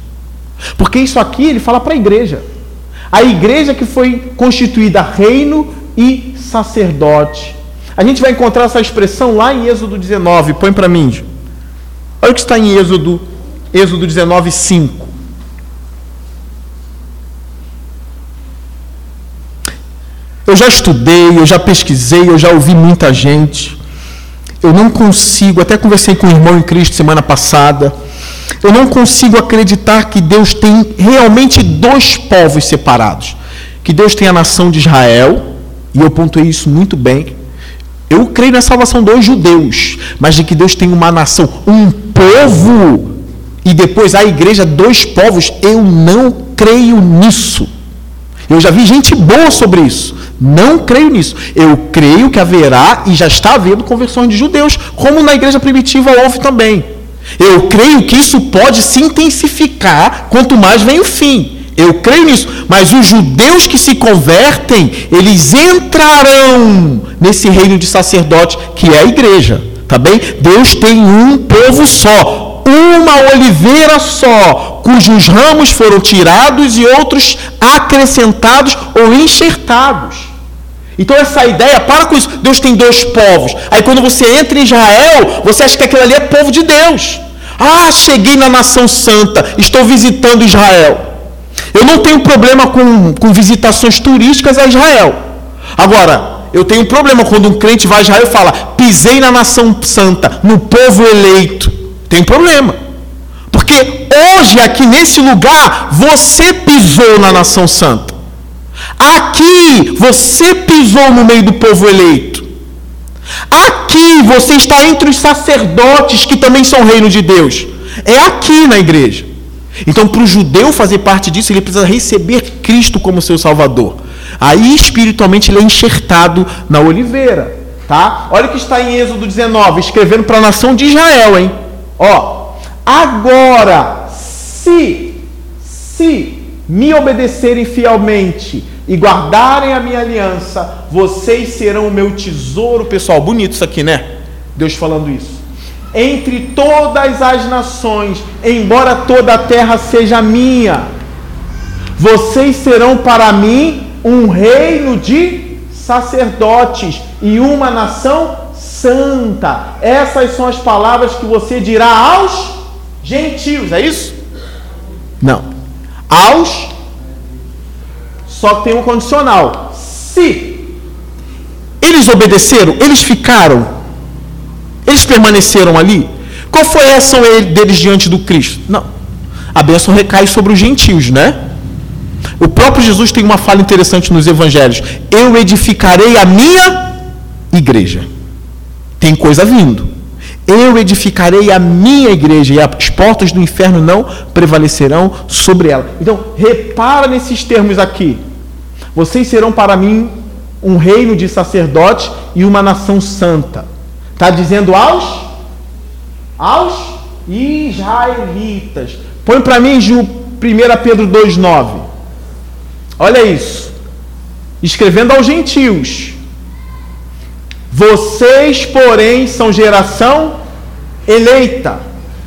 Porque isso aqui ele fala para a igreja. A igreja que foi constituída reino e sacerdote. A gente vai encontrar essa expressão lá em Êxodo 19. Põe para mim. Olha o que está em Êxodo, Êxodo 19, 5. Eu já estudei, eu já pesquisei, eu já ouvi muita gente. Eu não consigo, até conversei com o irmão em Cristo semana passada. Eu não consigo acreditar que Deus tem realmente dois povos separados. Que Deus tem a nação de Israel, e eu pontuei isso muito bem. Eu creio na salvação dos judeus, mas de que Deus tem uma nação, um povo, e depois a igreja, dois povos, eu não creio nisso. Eu já vi gente boa sobre isso. Não creio nisso. Eu creio que haverá e já está havendo conversões de judeus, como na igreja primitiva houve também. Eu creio que isso pode se intensificar quanto mais vem o fim. Eu creio nisso. Mas os judeus que se convertem, eles entrarão nesse reino de sacerdote que é a igreja. Tá bem? Deus tem um povo só, uma oliveira só, cujos ramos foram tirados e outros acrescentados ou enxertados. Então essa ideia, para com isso, Deus tem dois povos. Aí quando você entra em Israel, você acha que aquilo ali é povo de Deus. Ah, cheguei na nação santa, estou visitando Israel. Eu não tenho problema com, com visitações turísticas a Israel. Agora, eu tenho um problema quando um crente vai a Israel e fala, pisei na nação santa, no povo eleito. Tem problema. Porque hoje, aqui nesse lugar, você pisou na nação santa. Aqui você pisou no meio do povo eleito. Aqui você está entre os sacerdotes que também são reino de Deus. É aqui na igreja. Então, para o judeu fazer parte disso, ele precisa receber Cristo como seu Salvador. Aí, espiritualmente, ele é enxertado na oliveira. Tá? Olha o que está em Êxodo 19, escrevendo para a nação de Israel, hein? Ó, agora, se, se me obedecerem fielmente e guardarem a minha aliança, vocês serão o meu tesouro, pessoal. Bonito isso aqui, né? Deus falando isso. Entre todas as nações, embora toda a terra seja minha, vocês serão para mim um reino de sacerdotes e uma nação santa. Essas são as palavras que você dirá aos gentios, é isso? Não. Aos só tem um condicional. Se eles obedeceram, eles ficaram, eles permaneceram ali. Qual foi a ação deles diante do Cristo? Não. A bênção recai sobre os gentios, né? O próprio Jesus tem uma fala interessante nos evangelhos: Eu edificarei a minha igreja. Tem coisa vindo. Eu edificarei a minha igreja e as portas do inferno não prevalecerão sobre ela. Então, repara nesses termos aqui. Vocês serão para mim um reino de sacerdotes e uma nação santa. Está dizendo aos aos israelitas. Põe para mim 1 Pedro 2,9. Olha isso. Escrevendo aos gentios. Vocês, porém, são geração eleita,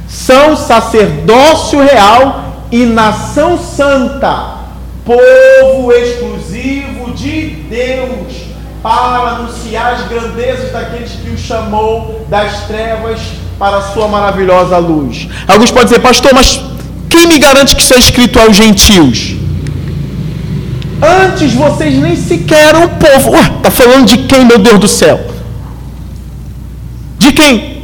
são sacerdócio real e nação santa, povo exclusivo de Deus, para anunciar as grandezas daqueles que o chamou das trevas para a sua maravilhosa luz. Alguns podem dizer, pastor, mas quem me garante que isso é escrito aos gentios? Antes vocês nem sequer eram povo. Está falando de quem, meu Deus do céu? De quem?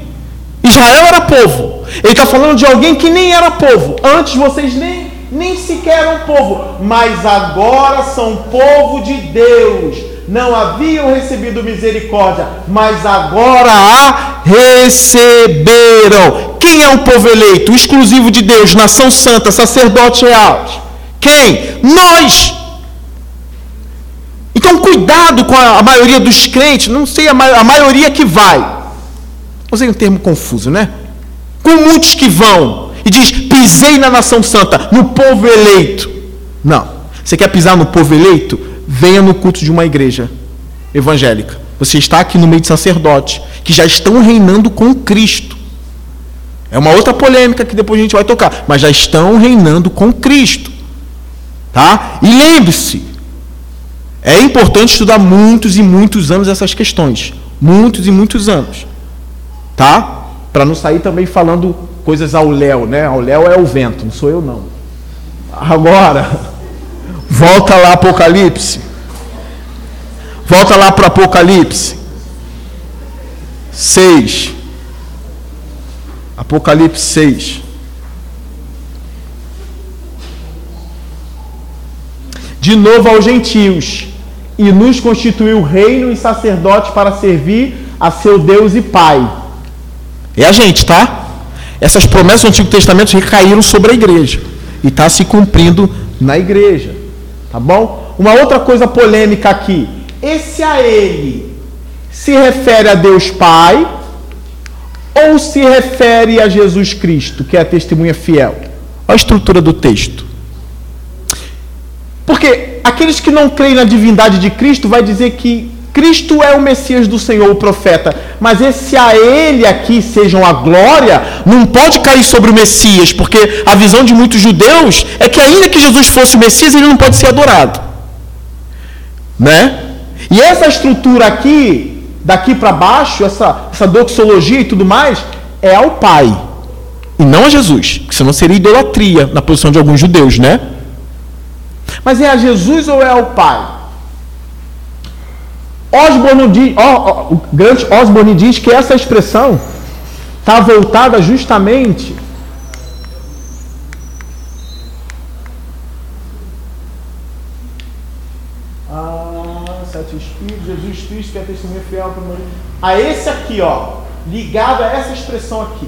Israel era povo. Ele está falando de alguém que nem era povo. Antes vocês nem, nem sequer eram povo. Mas agora são povo de Deus. Não haviam recebido misericórdia, mas agora a receberam. Quem é o povo eleito? Exclusivo de Deus, nação santa, sacerdote real. Quem? Nós. Então, cuidado com a, maioria dos crentes, não sei a, a maioria que vai. Usei um termo confuso, né? Com muitos que vão e diz: pisei na nação santa, no povo eleito. Não. Você quer pisar no povo eleito? Venha no culto de uma igreja evangélica. Você está aqui no meio de sacerdotes que já estão reinando com Cristo. É uma outra polêmica que depois a gente vai tocar, mas já estão reinando com Cristo. Tá? E lembre-se, é importante estudar muitos e muitos anos essas questões. Muitos e muitos anos. Tá? Para não sair também falando coisas ao léu, né? Ao léu é o vento, não sou eu não. Agora, volta lá Apocalipse. Volta lá para Apocalipse 6. Apocalipse 6. De novo aos gentios e nos constituiu reino e sacerdote para servir a seu Deus e Pai. É a gente, tá? Essas promessas do Antigo Testamento recaíram sobre a igreja e está se cumprindo na igreja, tá bom? Uma outra coisa polêmica aqui: esse a ele se refere a Deus Pai ou se refere a Jesus Cristo, que é a testemunha fiel? Olha a estrutura do texto. Porque aqueles que não creem na divindade de Cristo vai dizer que Cristo é o Messias do Senhor, o profeta, mas esse a ele aqui sejam a glória, não pode cair sobre o Messias, porque a visão de muitos judeus é que ainda que Jesus fosse o Messias, ele não pode ser adorado. Né? E essa estrutura aqui, daqui para baixo, essa, essa doxologia e tudo mais, é ao Pai, e não a Jesus, senão seria idolatria na posição de alguns judeus, né? Mas é a Jesus ou é ao Pai? Osborne diz, o grande Osborne diz que essa expressão está voltada justamente ah, sete espíritos, Jesus que é fiel a esse aqui, ó, ligado a essa expressão aqui.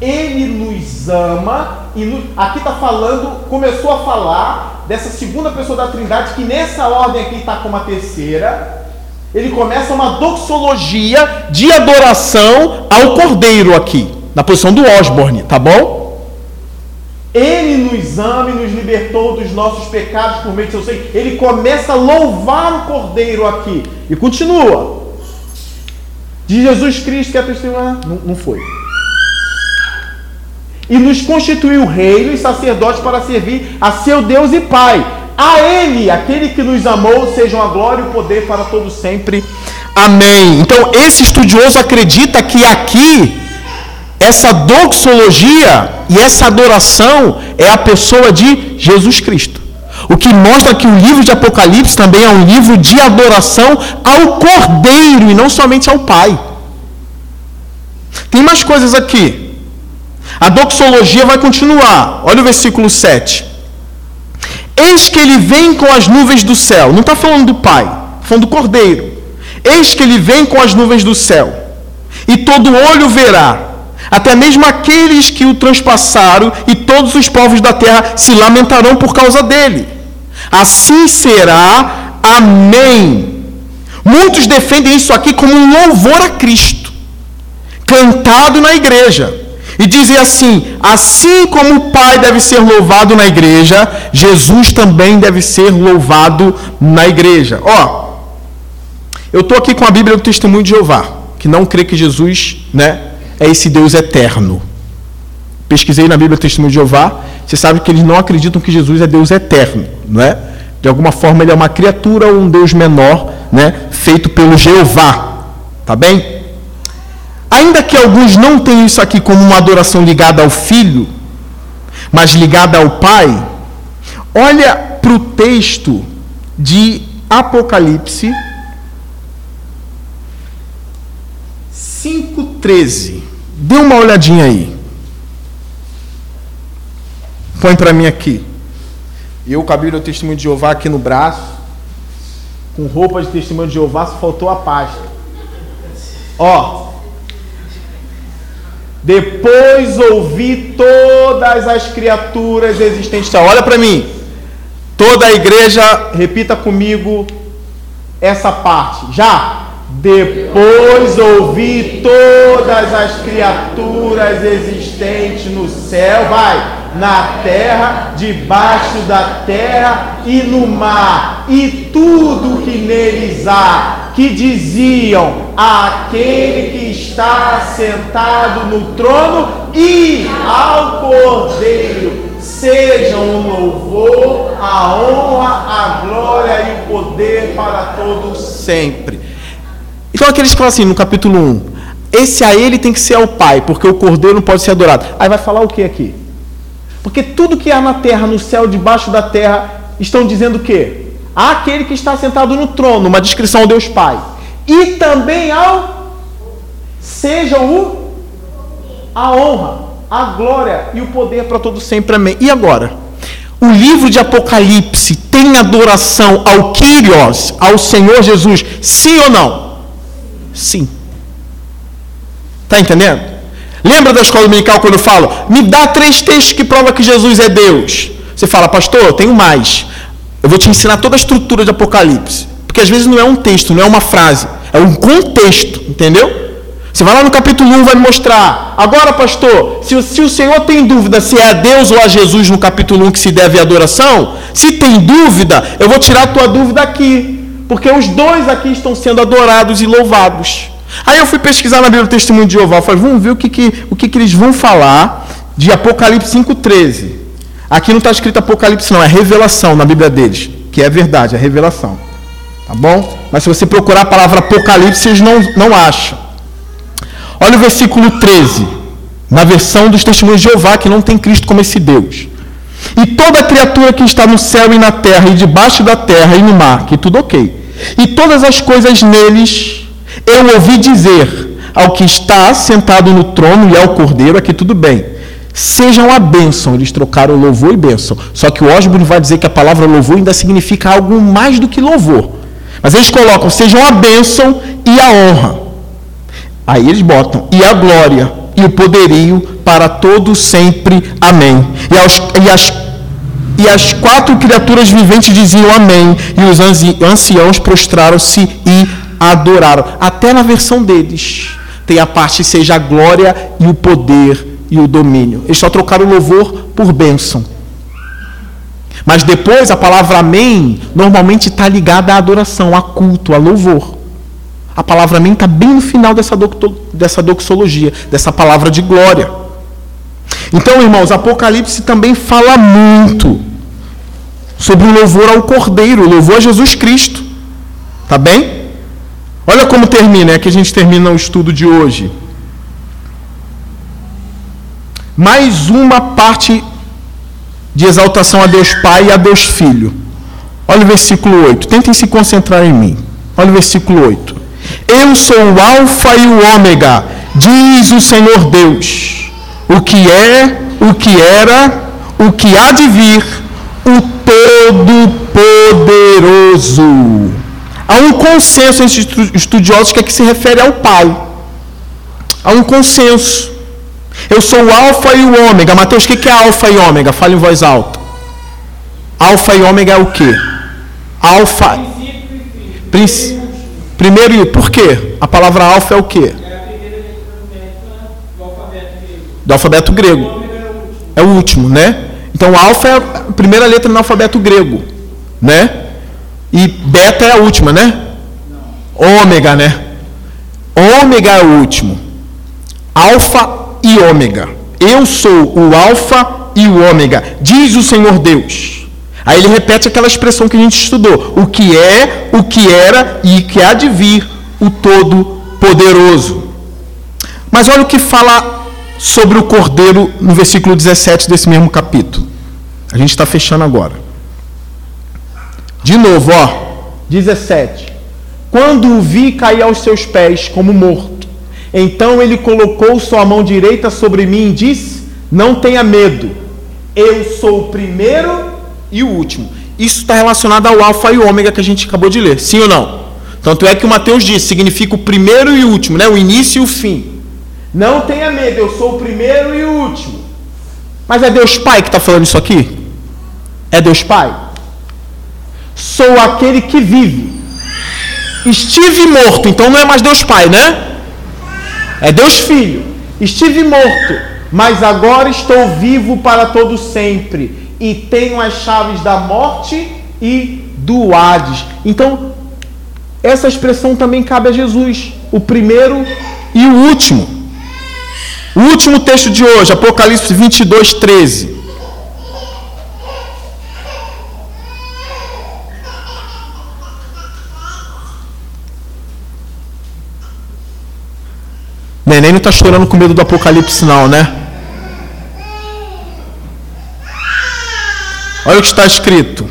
Ele nos ama e aqui está falando, começou a falar dessa segunda pessoa da Trindade que nessa ordem aqui está como a terceira. Ele começa uma doxologia de adoração ao Cordeiro aqui, na posição do Osborne, tá bom? Ele nos ama e nos libertou dos nossos pecados por meio de seu sangue. Ele começa a louvar o Cordeiro aqui e continua. De Jesus Cristo que é a testemunha não, não foi e nos constituiu reino e sacerdote para servir a seu Deus e Pai. A Ele, aquele que nos amou, sejam a glória e o poder para todos sempre. Amém. Então, esse estudioso acredita que aqui, essa doxologia e essa adoração é a pessoa de Jesus Cristo. O que mostra que o livro de Apocalipse também é um livro de adoração ao Cordeiro e não somente ao Pai. Tem mais coisas aqui. A doxologia vai continuar. Olha o versículo 7. Eis que ele vem com as nuvens do céu. Não está falando do Pai, está falando do Cordeiro. Eis que ele vem com as nuvens do céu. E todo olho verá, até mesmo aqueles que o transpassaram, e todos os povos da terra se lamentarão por causa dele. Assim será. Amém. Muitos defendem isso aqui como um louvor a Cristo, cantado na igreja. E dizem assim: assim como o Pai deve ser louvado na igreja, Jesus também deve ser louvado na igreja. Ó, Eu estou aqui com a Bíblia do Testemunho de Jeová, que não crê que Jesus né, é esse Deus eterno. Pesquisei na Bíblia do Testemunho de Jeová, você sabe que eles não acreditam que Jesus é Deus eterno, não é? De alguma forma ele é uma criatura ou um Deus menor, né, feito pelo Jeová, tá bem? Ainda que alguns não tenham isso aqui como uma adoração ligada ao Filho, mas ligada ao Pai, olha para o texto de Apocalipse 5,13. Dê uma olhadinha aí. Põe para mim aqui. Eu Bíblia do Testemunho de Jeová aqui no braço, com roupa de Testemunho de Jeová, só faltou a página. Ó. Depois ouvi todas as criaturas existentes. Olha para mim. Toda a igreja, repita comigo essa parte. Já. Depois ouvi todas as criaturas existentes no céu, vai, na terra, debaixo da terra e no mar, e tudo que neles há, que diziam aquele que está sentado no trono e ao Cordeiro sejam o louvor, a honra, a glória e o poder para todos sempre. Então aqueles que falam assim no capítulo 1, esse a ele tem que ser ao Pai, porque o cordeiro não pode ser adorado. Aí vai falar o que aqui? Porque tudo que há na terra, no céu, debaixo da terra, estão dizendo o quê? Aquele que está sentado no trono, uma descrição ao Deus Pai. E também ao seja o a honra, a glória e o poder para todo sempre. Amém. E agora? O livro de Apocalipse tem adoração ao Kyrios, ao Senhor Jesus, sim ou não? Sim. Está entendendo? Lembra da escola dominical quando eu falo, me dá três textos que provam que Jesus é Deus? Você fala, pastor, eu tenho mais. Eu vou te ensinar toda a estrutura de Apocalipse. Porque às vezes não é um texto, não é uma frase, é um contexto, entendeu? Você vai lá no capítulo 1 vai mostrar. Agora, pastor, se, se, o Senhor tem dúvida se é a Deus ou a Jesus no capítulo 1 que se deve adoração, se tem dúvida, eu vou tirar a tua dúvida aqui. Porque os dois aqui estão sendo adorados e louvados. Aí eu fui pesquisar na Bíblia o Testemunho de Jeová. Falei, vamos ver o que, que, o que, que eles vão falar de Apocalipse 5,13. Aqui não está escrito Apocalipse, não, é revelação na Bíblia deles. Que é verdade, é revelação. Tá bom? Mas se você procurar a palavra Apocalipse, vocês não, não acham. Olha o versículo 13. Na versão dos Testemunhos de Jeová, que não tem Cristo como esse Deus. E toda criatura que está no céu e na terra, e debaixo da terra e no mar, que tudo ok. E todas as coisas neles, eu ouvi dizer ao que está sentado no trono e ao cordeiro, aqui tudo bem. Sejam a bênção. Eles trocaram louvor e bênção. Só que o Osborne vai dizer que a palavra louvor ainda significa algo mais do que louvor. Mas eles colocam, sejam a bênção e a honra. Aí eles botam, e a glória e o poderio para todos sempre. Amém. E, aos, e, as, e as quatro criaturas viventes diziam amém, e os anciãos prostraram-se e adoraram. Até na versão deles tem a parte seja a glória e o poder e o domínio. Eles só trocaram louvor por bênção. Mas depois a palavra amém normalmente está ligada à adoração, a culto, a louvor. A palavra amém está bem no final dessa, dessa doxologia, dessa palavra de glória. Então, irmãos, Apocalipse também fala muito sobre o louvor ao Cordeiro, o louvor a Jesus Cristo. Tá bem? Olha como termina, é que a gente termina o estudo de hoje. Mais uma parte de exaltação a Deus Pai e a Deus Filho. Olha o versículo 8. Tentem se concentrar em mim. Olha o versículo 8. Eu sou o Alfa e o Ômega, diz o Senhor Deus, o que é, o que era, o que há de vir, o Todo-Poderoso. Há um consenso entre estudiosos que aqui se refere ao Pai. Há um consenso. Eu sou o Alfa e o Ômega. Mateus, o que é Alfa e Ômega? Fale em voz alta. Alfa e Ômega é o que? Alfa. Princípio Primeiro e por quê? A palavra alfa é o quê? Do alfabeto grego. É o último, né? Então alfa é a primeira letra no alfabeto grego, né? E beta é a última, né? Ômega, né? Ômega é o último. Alfa e ômega. Eu sou o alfa e o ômega, diz o Senhor Deus. Aí ele repete aquela expressão que a gente estudou: o que é, o que era e que há de vir, o Todo-Poderoso. Mas olha o que fala sobre o cordeiro no versículo 17 desse mesmo capítulo. A gente está fechando agora. De novo, ó. 17. Quando o vi cair aos seus pés como morto, então ele colocou sua mão direita sobre mim e disse: Não tenha medo, eu sou o primeiro e o último. Isso está relacionado ao Alfa e Ômega que a gente acabou de ler, sim ou não? Tanto é que o Mateus diz: significa o primeiro e o último, né? o início e o fim. Não tenha medo, eu sou o primeiro e o último. Mas é Deus Pai que está falando isso aqui? É Deus Pai? Sou aquele que vive Estive morto, então não é mais Deus Pai, né? É Deus Filho. Estive morto, mas agora estou vivo para todo sempre e tenho as chaves da morte e do Hades. Então, essa expressão também cabe a Jesus, o primeiro e o último. O último texto de hoje, Apocalipse 22, 13. Neném não está chorando com medo do apocalipse, não, né? Olha o que está escrito.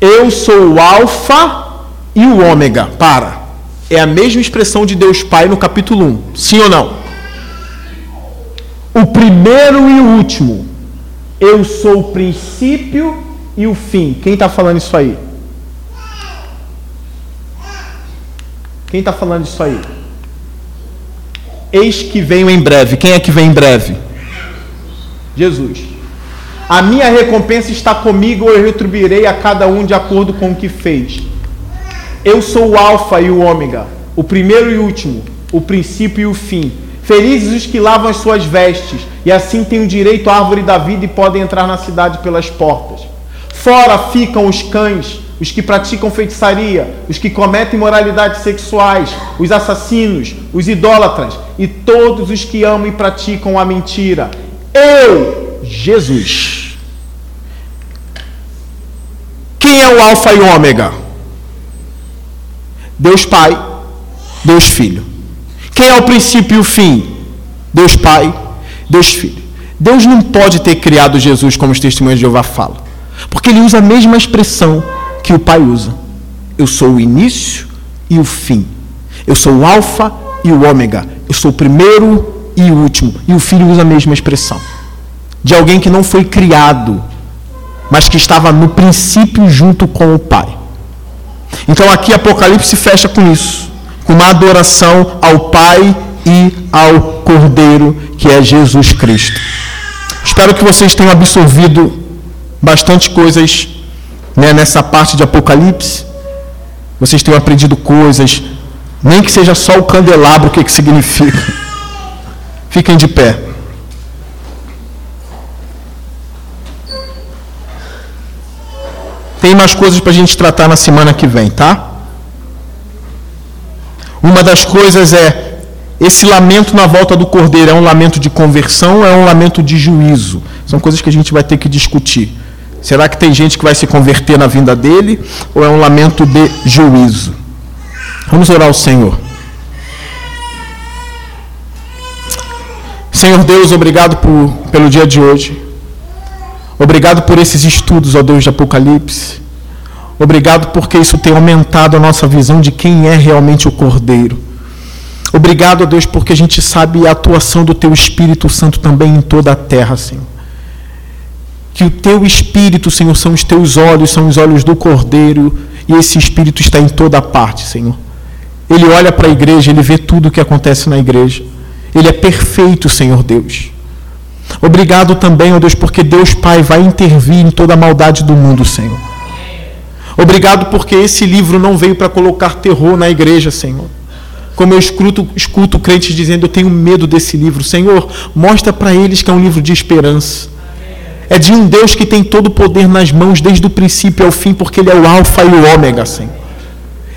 Eu sou o Alfa e o Ômega. Para. É a mesma expressão de Deus Pai no capítulo 1. Sim ou não? O primeiro e o último. Eu sou o princípio e o fim. Quem está falando isso aí? Quem está falando isso aí? Eis que venho em breve. Quem é que vem em breve? Jesus. A minha recompensa está comigo, eu retribuirei a cada um de acordo com o que fez. Eu sou o Alfa e o Ômega, o primeiro e o último, o princípio e o fim. Felizes os que lavam as suas vestes, e assim têm o direito à árvore da vida e podem entrar na cidade pelas portas. Fora ficam os cães, os que praticam feitiçaria, os que cometem imoralidades sexuais, os assassinos, os idólatras e todos os que amam e praticam a mentira. Eu, Jesus. Quem é o Alfa e o Ômega? Deus Pai, Deus Filho. Quem é o princípio e o fim? Deus Pai, Deus Filho. Deus não pode ter criado Jesus como os testemunhos de Jeová falam, porque ele usa a mesma expressão que o Pai usa. Eu sou o início e o fim. Eu sou o Alfa e o Ômega. Eu sou o primeiro e o último. E o Filho usa a mesma expressão. De alguém que não foi criado, mas que estava no princípio junto com o Pai. Então aqui Apocalipse fecha com isso, com uma adoração ao Pai e ao Cordeiro, que é Jesus Cristo. Espero que vocês tenham absorvido bastante coisas né, nessa parte de Apocalipse, vocês tenham aprendido coisas, nem que seja só o candelabro, o que, que significa. Fiquem de pé. Tem mais coisas para a gente tratar na semana que vem, tá? Uma das coisas é esse lamento na volta do cordeiro é um lamento de conversão é um lamento de juízo? São coisas que a gente vai ter que discutir. Será que tem gente que vai se converter na vinda dele? Ou é um lamento de juízo? Vamos orar ao Senhor. Senhor Deus, obrigado por, pelo dia de hoje. Obrigado por esses estudos, ó Deus de Apocalipse. Obrigado porque isso tem aumentado a nossa visão de quem é realmente o Cordeiro. Obrigado, ó Deus, porque a gente sabe a atuação do Teu Espírito Santo também em toda a terra, Senhor que o teu espírito, Senhor, são os teus olhos, são os olhos do Cordeiro, e esse espírito está em toda parte, Senhor. Ele olha para a igreja, ele vê tudo o que acontece na igreja. Ele é perfeito, Senhor Deus. Obrigado também, ó Deus, porque Deus Pai vai intervir em toda a maldade do mundo, Senhor. Obrigado porque esse livro não veio para colocar terror na igreja, Senhor. Como eu escuto, escuto crentes dizendo, eu tenho medo desse livro. Senhor, mostra para eles que é um livro de esperança é de um Deus que tem todo o poder nas mãos desde o princípio ao fim, porque Ele é o Alfa e o Ômega, Senhor.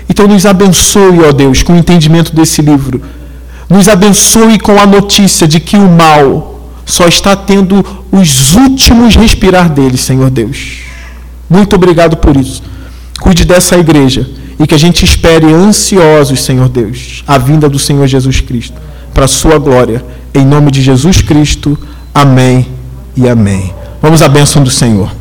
Então nos abençoe, ó Deus, com o entendimento desse livro. Nos abençoe com a notícia de que o mal só está tendo os últimos respirar dele, Senhor Deus. Muito obrigado por isso. Cuide dessa igreja e que a gente espere ansiosos, Senhor Deus, a vinda do Senhor Jesus Cristo, para a sua glória. Em nome de Jesus Cristo. Amém e amém. Vamos à bênção do Senhor.